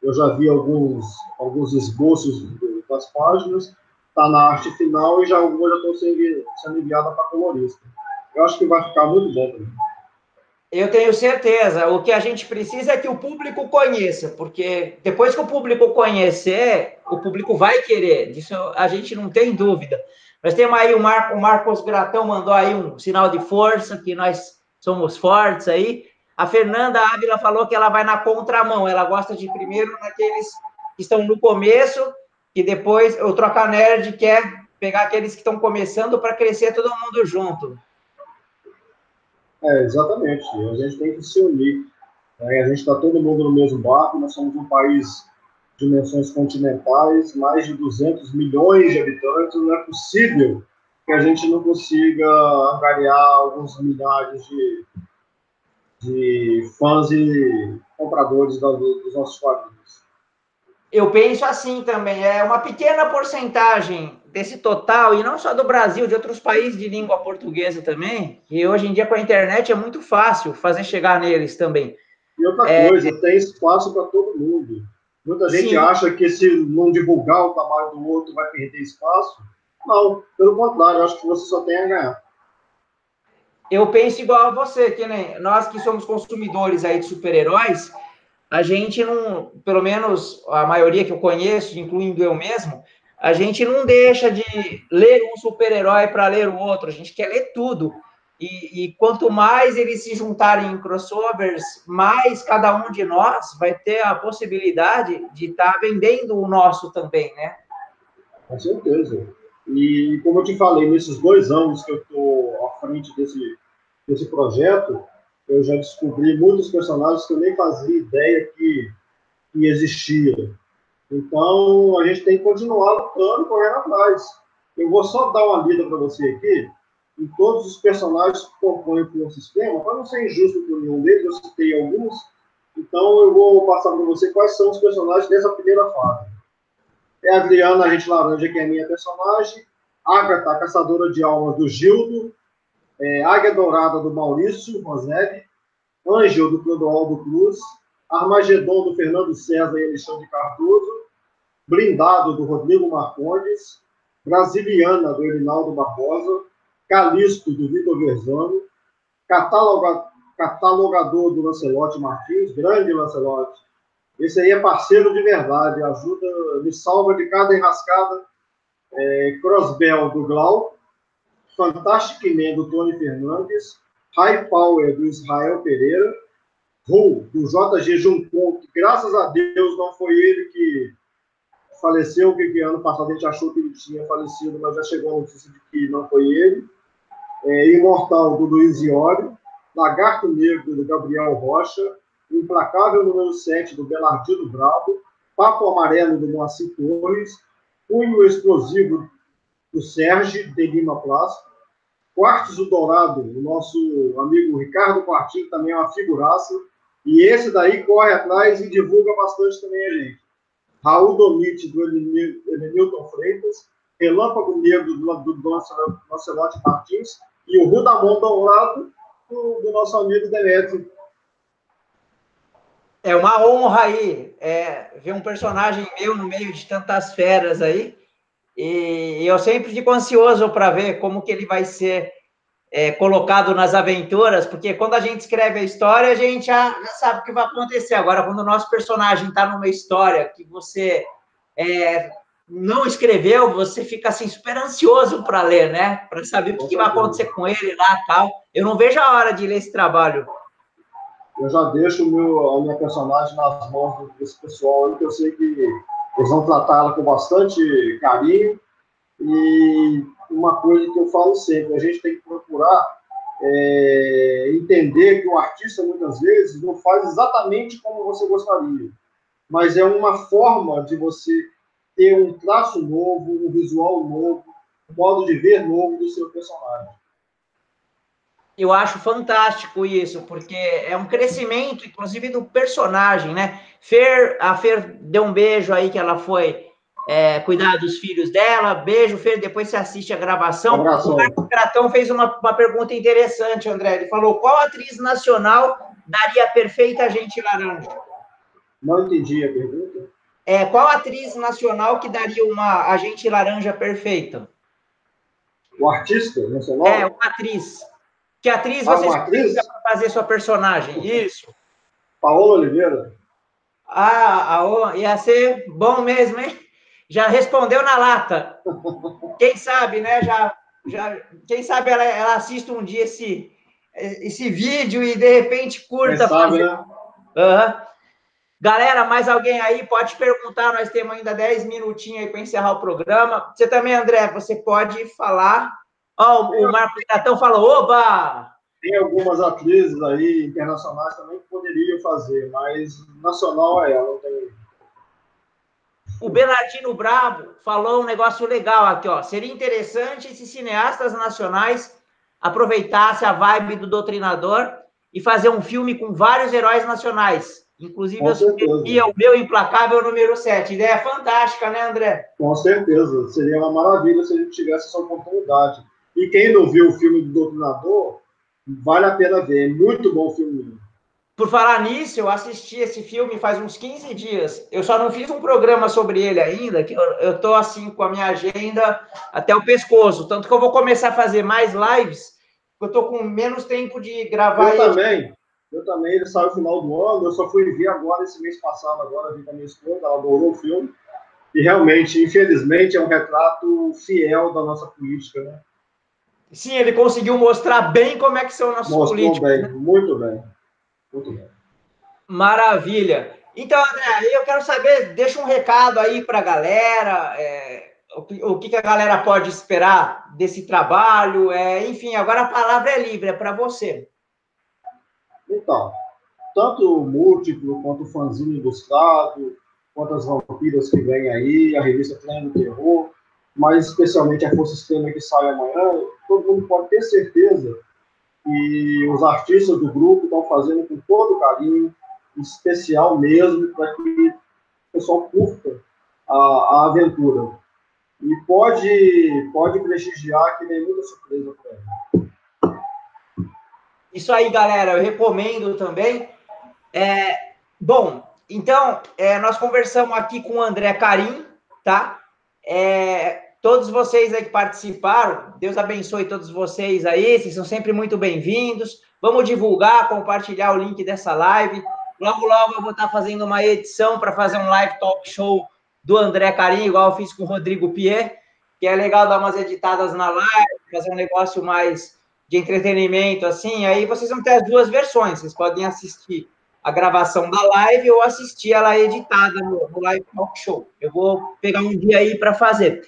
[SPEAKER 2] eu já vi alguns, alguns esboços das páginas, está na arte final e já algumas já estão sendo, sendo enviadas para colorista. Eu acho que vai ficar muito bom também.
[SPEAKER 1] Eu tenho certeza. O que a gente precisa é que o público conheça, porque depois que o público conhecer, o público vai querer. Disso a gente não tem dúvida. Nós temos aí o, Mar, o Marcos Gratão mandou aí um sinal de força, que nós somos fortes aí. A Fernanda Ávila falou que ela vai na contramão, ela gosta de primeiro naqueles que estão no começo que depois o Troca Nerd quer pegar aqueles que estão começando para crescer todo mundo junto.
[SPEAKER 2] É, exatamente. A gente tem que se unir. É, a gente está todo mundo no mesmo barco, nós somos um país de dimensões continentais, mais de 200 milhões de habitantes, não é possível que a gente não consiga angariar alguns milhares de, de fãs e compradores dos nossos quadrinhos.
[SPEAKER 1] Eu penso assim também, é uma pequena porcentagem desse total, e não só do Brasil, de outros países de língua portuguesa também, e hoje em dia com a internet é muito fácil fazer chegar neles também.
[SPEAKER 2] E outra é, coisa, tem espaço para todo mundo. Muita gente sim. acha que se não divulgar o trabalho do outro vai perder espaço. Não, pelo contrário, acho que você só tem a ganhar.
[SPEAKER 1] Eu penso igual a você, que nem nós que somos consumidores aí de super-heróis, a gente não, pelo menos a maioria que eu conheço, incluindo eu mesmo, a gente não deixa de ler um super-herói para ler o outro, a gente quer ler tudo. E, e, quanto mais eles se juntarem em crossovers, mais cada um de nós vai ter a possibilidade de estar tá vendendo o nosso também, né?
[SPEAKER 2] Com certeza. E como eu te falei, nesses dois anos que eu estou à frente desse, desse projeto, eu já descobri muitos personagens que eu nem fazia ideia que, que existia. Então, a gente tem que continuar lutando, correndo atrás. Eu vou só dar uma lida para você aqui, em todos os personagens que compõem o sistema, para não ser injusto com nenhum deles, eu citei alguns, então eu vou passar para você quais são os personagens dessa primeira fase. É a Adriana, a gente laranja, que é a minha personagem, Agatha, a caçadora de almas do Gildo, é, Águia Dourada do Maurício Roselli, Ângel do Clodoaldo Cruz, Armagedon do Fernando César e Alexandre Cardoso, Blindado do Rodrigo Marcondes, Brasiliana do Erinaldo Barbosa, Calixto do Vitor Verzano, cataloga, catalogador do Lancelote Martins, grande Lancelote. Esse aí é parceiro de verdade, ajuda, me salva de cada enrascada. É, Crossbell do Glau, Fantastic Man do Tony Fernandes, High Power do Israel Pereira, Ru do JG Juncon, que graças a Deus não foi ele que faleceu, que ano passado a gente achou que ele tinha falecido, mas já chegou a notícia de que não foi ele. É, Imortal do Luiz Iori, Lagarto Negro do Gabriel Rocha, Implacável número 7 do Belardino Bravo, Papo Amarelo do Moacir Torres, Punho Explosivo do Sérgio de Lima Plástico, Quartos do Dourado, o nosso amigo Ricardo Quartinho, também é uma figuraça. E esse daí corre atrás e divulga bastante também a gente. Raul Domite, do Elenilton Freitas, Relâmpago Negro, do, do, do Lancelote Martins, e o Rudamon Dourado, do, do nosso amigo Demetrio.
[SPEAKER 1] É uma honra aí é, ver um personagem meu no meio de tantas feras aí. E eu sempre fico ansioso para ver como que ele vai ser é, colocado nas aventuras, porque quando a gente escreve a história, a gente já, já sabe o que vai acontecer. Agora, quando o nosso personagem está numa história que você é, não escreveu, você fica assim super ansioso para ler, né? Para saber o que, que, vai acontecer com ele lá tal. Eu não vejo a hora de ler esse trabalho.
[SPEAKER 2] Eu já deixo meu, a minha personagem nas mãos desse pessoal que eu sei que eles vão tratar ela com bastante carinho. E uma coisa que eu falo sempre, a gente tem que procurar é, entender que o artista, muitas vezes, não faz exatamente como você gostaria. Mas é uma forma de você ter um traço novo, um visual novo, um modo de ver novo do seu personagem.
[SPEAKER 1] Eu acho fantástico isso, porque é um crescimento, inclusive, do personagem, né? Fer, a Fer deu um beijo aí que ela foi é, cuidar dos filhos dela. Beijo, Fer, depois você assiste a gravação. Um o Marcos Gratão fez uma, uma pergunta interessante, André. Ele falou: qual atriz nacional daria perfeita a gente laranja?
[SPEAKER 2] Não entendi a pergunta.
[SPEAKER 1] É, qual atriz nacional que daria uma agente laranja perfeita?
[SPEAKER 2] O artista nacional?
[SPEAKER 1] É, uma atriz. Que atriz ah, você precisa para fazer sua personagem? Isso.
[SPEAKER 2] Paola Oliveira.
[SPEAKER 1] Ah, a, ia ser bom mesmo, hein? Já respondeu na lata. Quem sabe, né? Já, já, quem sabe ela, ela assiste um dia esse, esse vídeo e de repente curta. Quem
[SPEAKER 2] sabe, né?
[SPEAKER 1] Uhum. Galera, mais alguém aí pode perguntar? Nós temos ainda 10 minutinhos aí para encerrar o programa. Você também, André, você pode falar Ó, o Marcos Gatão falou, oba!
[SPEAKER 2] Tem algumas atrizes aí internacionais também que poderiam fazer, mas nacional é ela, não tem.
[SPEAKER 1] o Bernardino Brabo falou um negócio legal aqui, ó. Seria interessante se cineastas nacionais aproveitassem a vibe do Doutrinador e fazer um filme com vários heróis nacionais. Inclusive, com eu sugeriria o meu implacável número 7. Ideia fantástica, né, André?
[SPEAKER 2] Com certeza. Seria uma maravilha se a gente tivesse essa oportunidade. E quem não viu o filme do Doutrinador, vale a pena ver. É muito bom o filme.
[SPEAKER 1] Por falar nisso, eu assisti esse filme faz uns 15 dias. Eu só não fiz um programa sobre ele ainda, que eu, eu tô assim com a minha agenda até o pescoço. Tanto que eu vou começar a fazer mais lives, porque eu tô com menos tempo de gravar.
[SPEAKER 2] Eu também. Eu também, ele saiu no final do ano, eu só fui ver agora, esse mês passado, agora, vi com a minha esposa, ela adorou o filme. E realmente, infelizmente, é um retrato fiel da nossa política, né?
[SPEAKER 1] Sim, ele conseguiu mostrar bem como é que são nossos
[SPEAKER 2] Mostrou
[SPEAKER 1] políticos.
[SPEAKER 2] bem, né? muito bem. Muito bem.
[SPEAKER 1] Maravilha. Então, André, eu quero saber, deixa um recado aí para a galera, é, o, o, que, a galera pode esperar desse trabalho, é, enfim, agora a palavra é livre, é para você.
[SPEAKER 2] Então, tanto o Múltiplo, quanto o Fanzine Ilustrado, quanto as vampiras que vem aí, a revista Trem do Terror, mas especialmente a Força Sistema que sai amanhã, todo mundo pode ter certeza que os artistas do grupo estão fazendo com todo carinho, especial mesmo, para que o pessoal curta a, a, aventura. E pode, pode prestigiar que vem muita surpresa para ele.
[SPEAKER 1] Isso aí, galera, eu recomendo também. É, bom, então, é, nós conversamos aqui com o André Carim, tá? É, todos vocês aí que participaram, Deus abençoe todos vocês aí, vocês são sempre muito bem-vindos. Vamos divulgar, compartilhar o link dessa live. Logo, logo eu vou estar fazendo uma edição para fazer um live talk show do André Carim, igual eu fiz com o Rodrigo Pierre, que é legal dar umas editadas na live, fazer um negócio mais de entretenimento, assim. Aí vocês vão ter as duas versões, vocês podem assistir a gravação da live ou assistir ela editada no, no live talk show. Eu vou pegar um dia aí para fazer.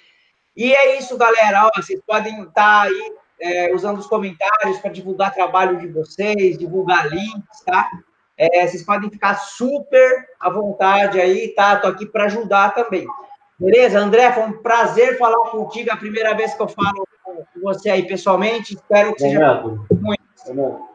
[SPEAKER 1] E é isso, galera. Vocês podem estar aí é, usando os comentários para divulgar trabalho de vocês, divulgar links, tá? É, vocês podem ficar super à vontade aí, tá? Tô aqui para ajudar também. Beleza? André, foi um prazer falar contigo. É a primeira vez que eu falo com você aí pessoalmente. Espero que seja
[SPEAKER 2] muito.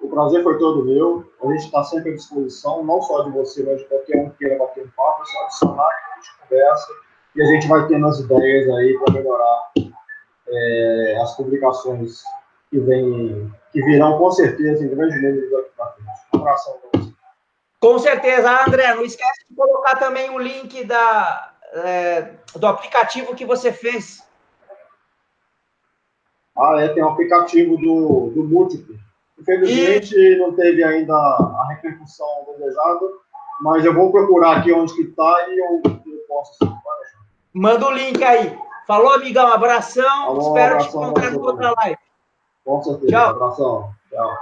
[SPEAKER 2] O prazer foi todo meu. A gente está sempre à disposição, não só de você, mas de qualquer um que queira bater um papo. É só adicionar que a gente conversa e a gente vai tendo as ideias aí para melhorar é, as publicações que vem, que virão com certeza em grande número daqui para frente. Um abração para você.
[SPEAKER 1] Com certeza, André, não esquece de colocar também o link da, é, do aplicativo que você fez.
[SPEAKER 2] Ah, é, tem um aplicativo do, do Múltiplo. Infelizmente, e... não teve ainda a repercussão desejada, mas eu vou procurar aqui onde que está e eu, eu posso
[SPEAKER 1] Manda o link aí. Falou, amigão. Abração. Falou, Espero abração, te encontrar em outra live.
[SPEAKER 2] Com certeza. Tchau. Abração. Tchau.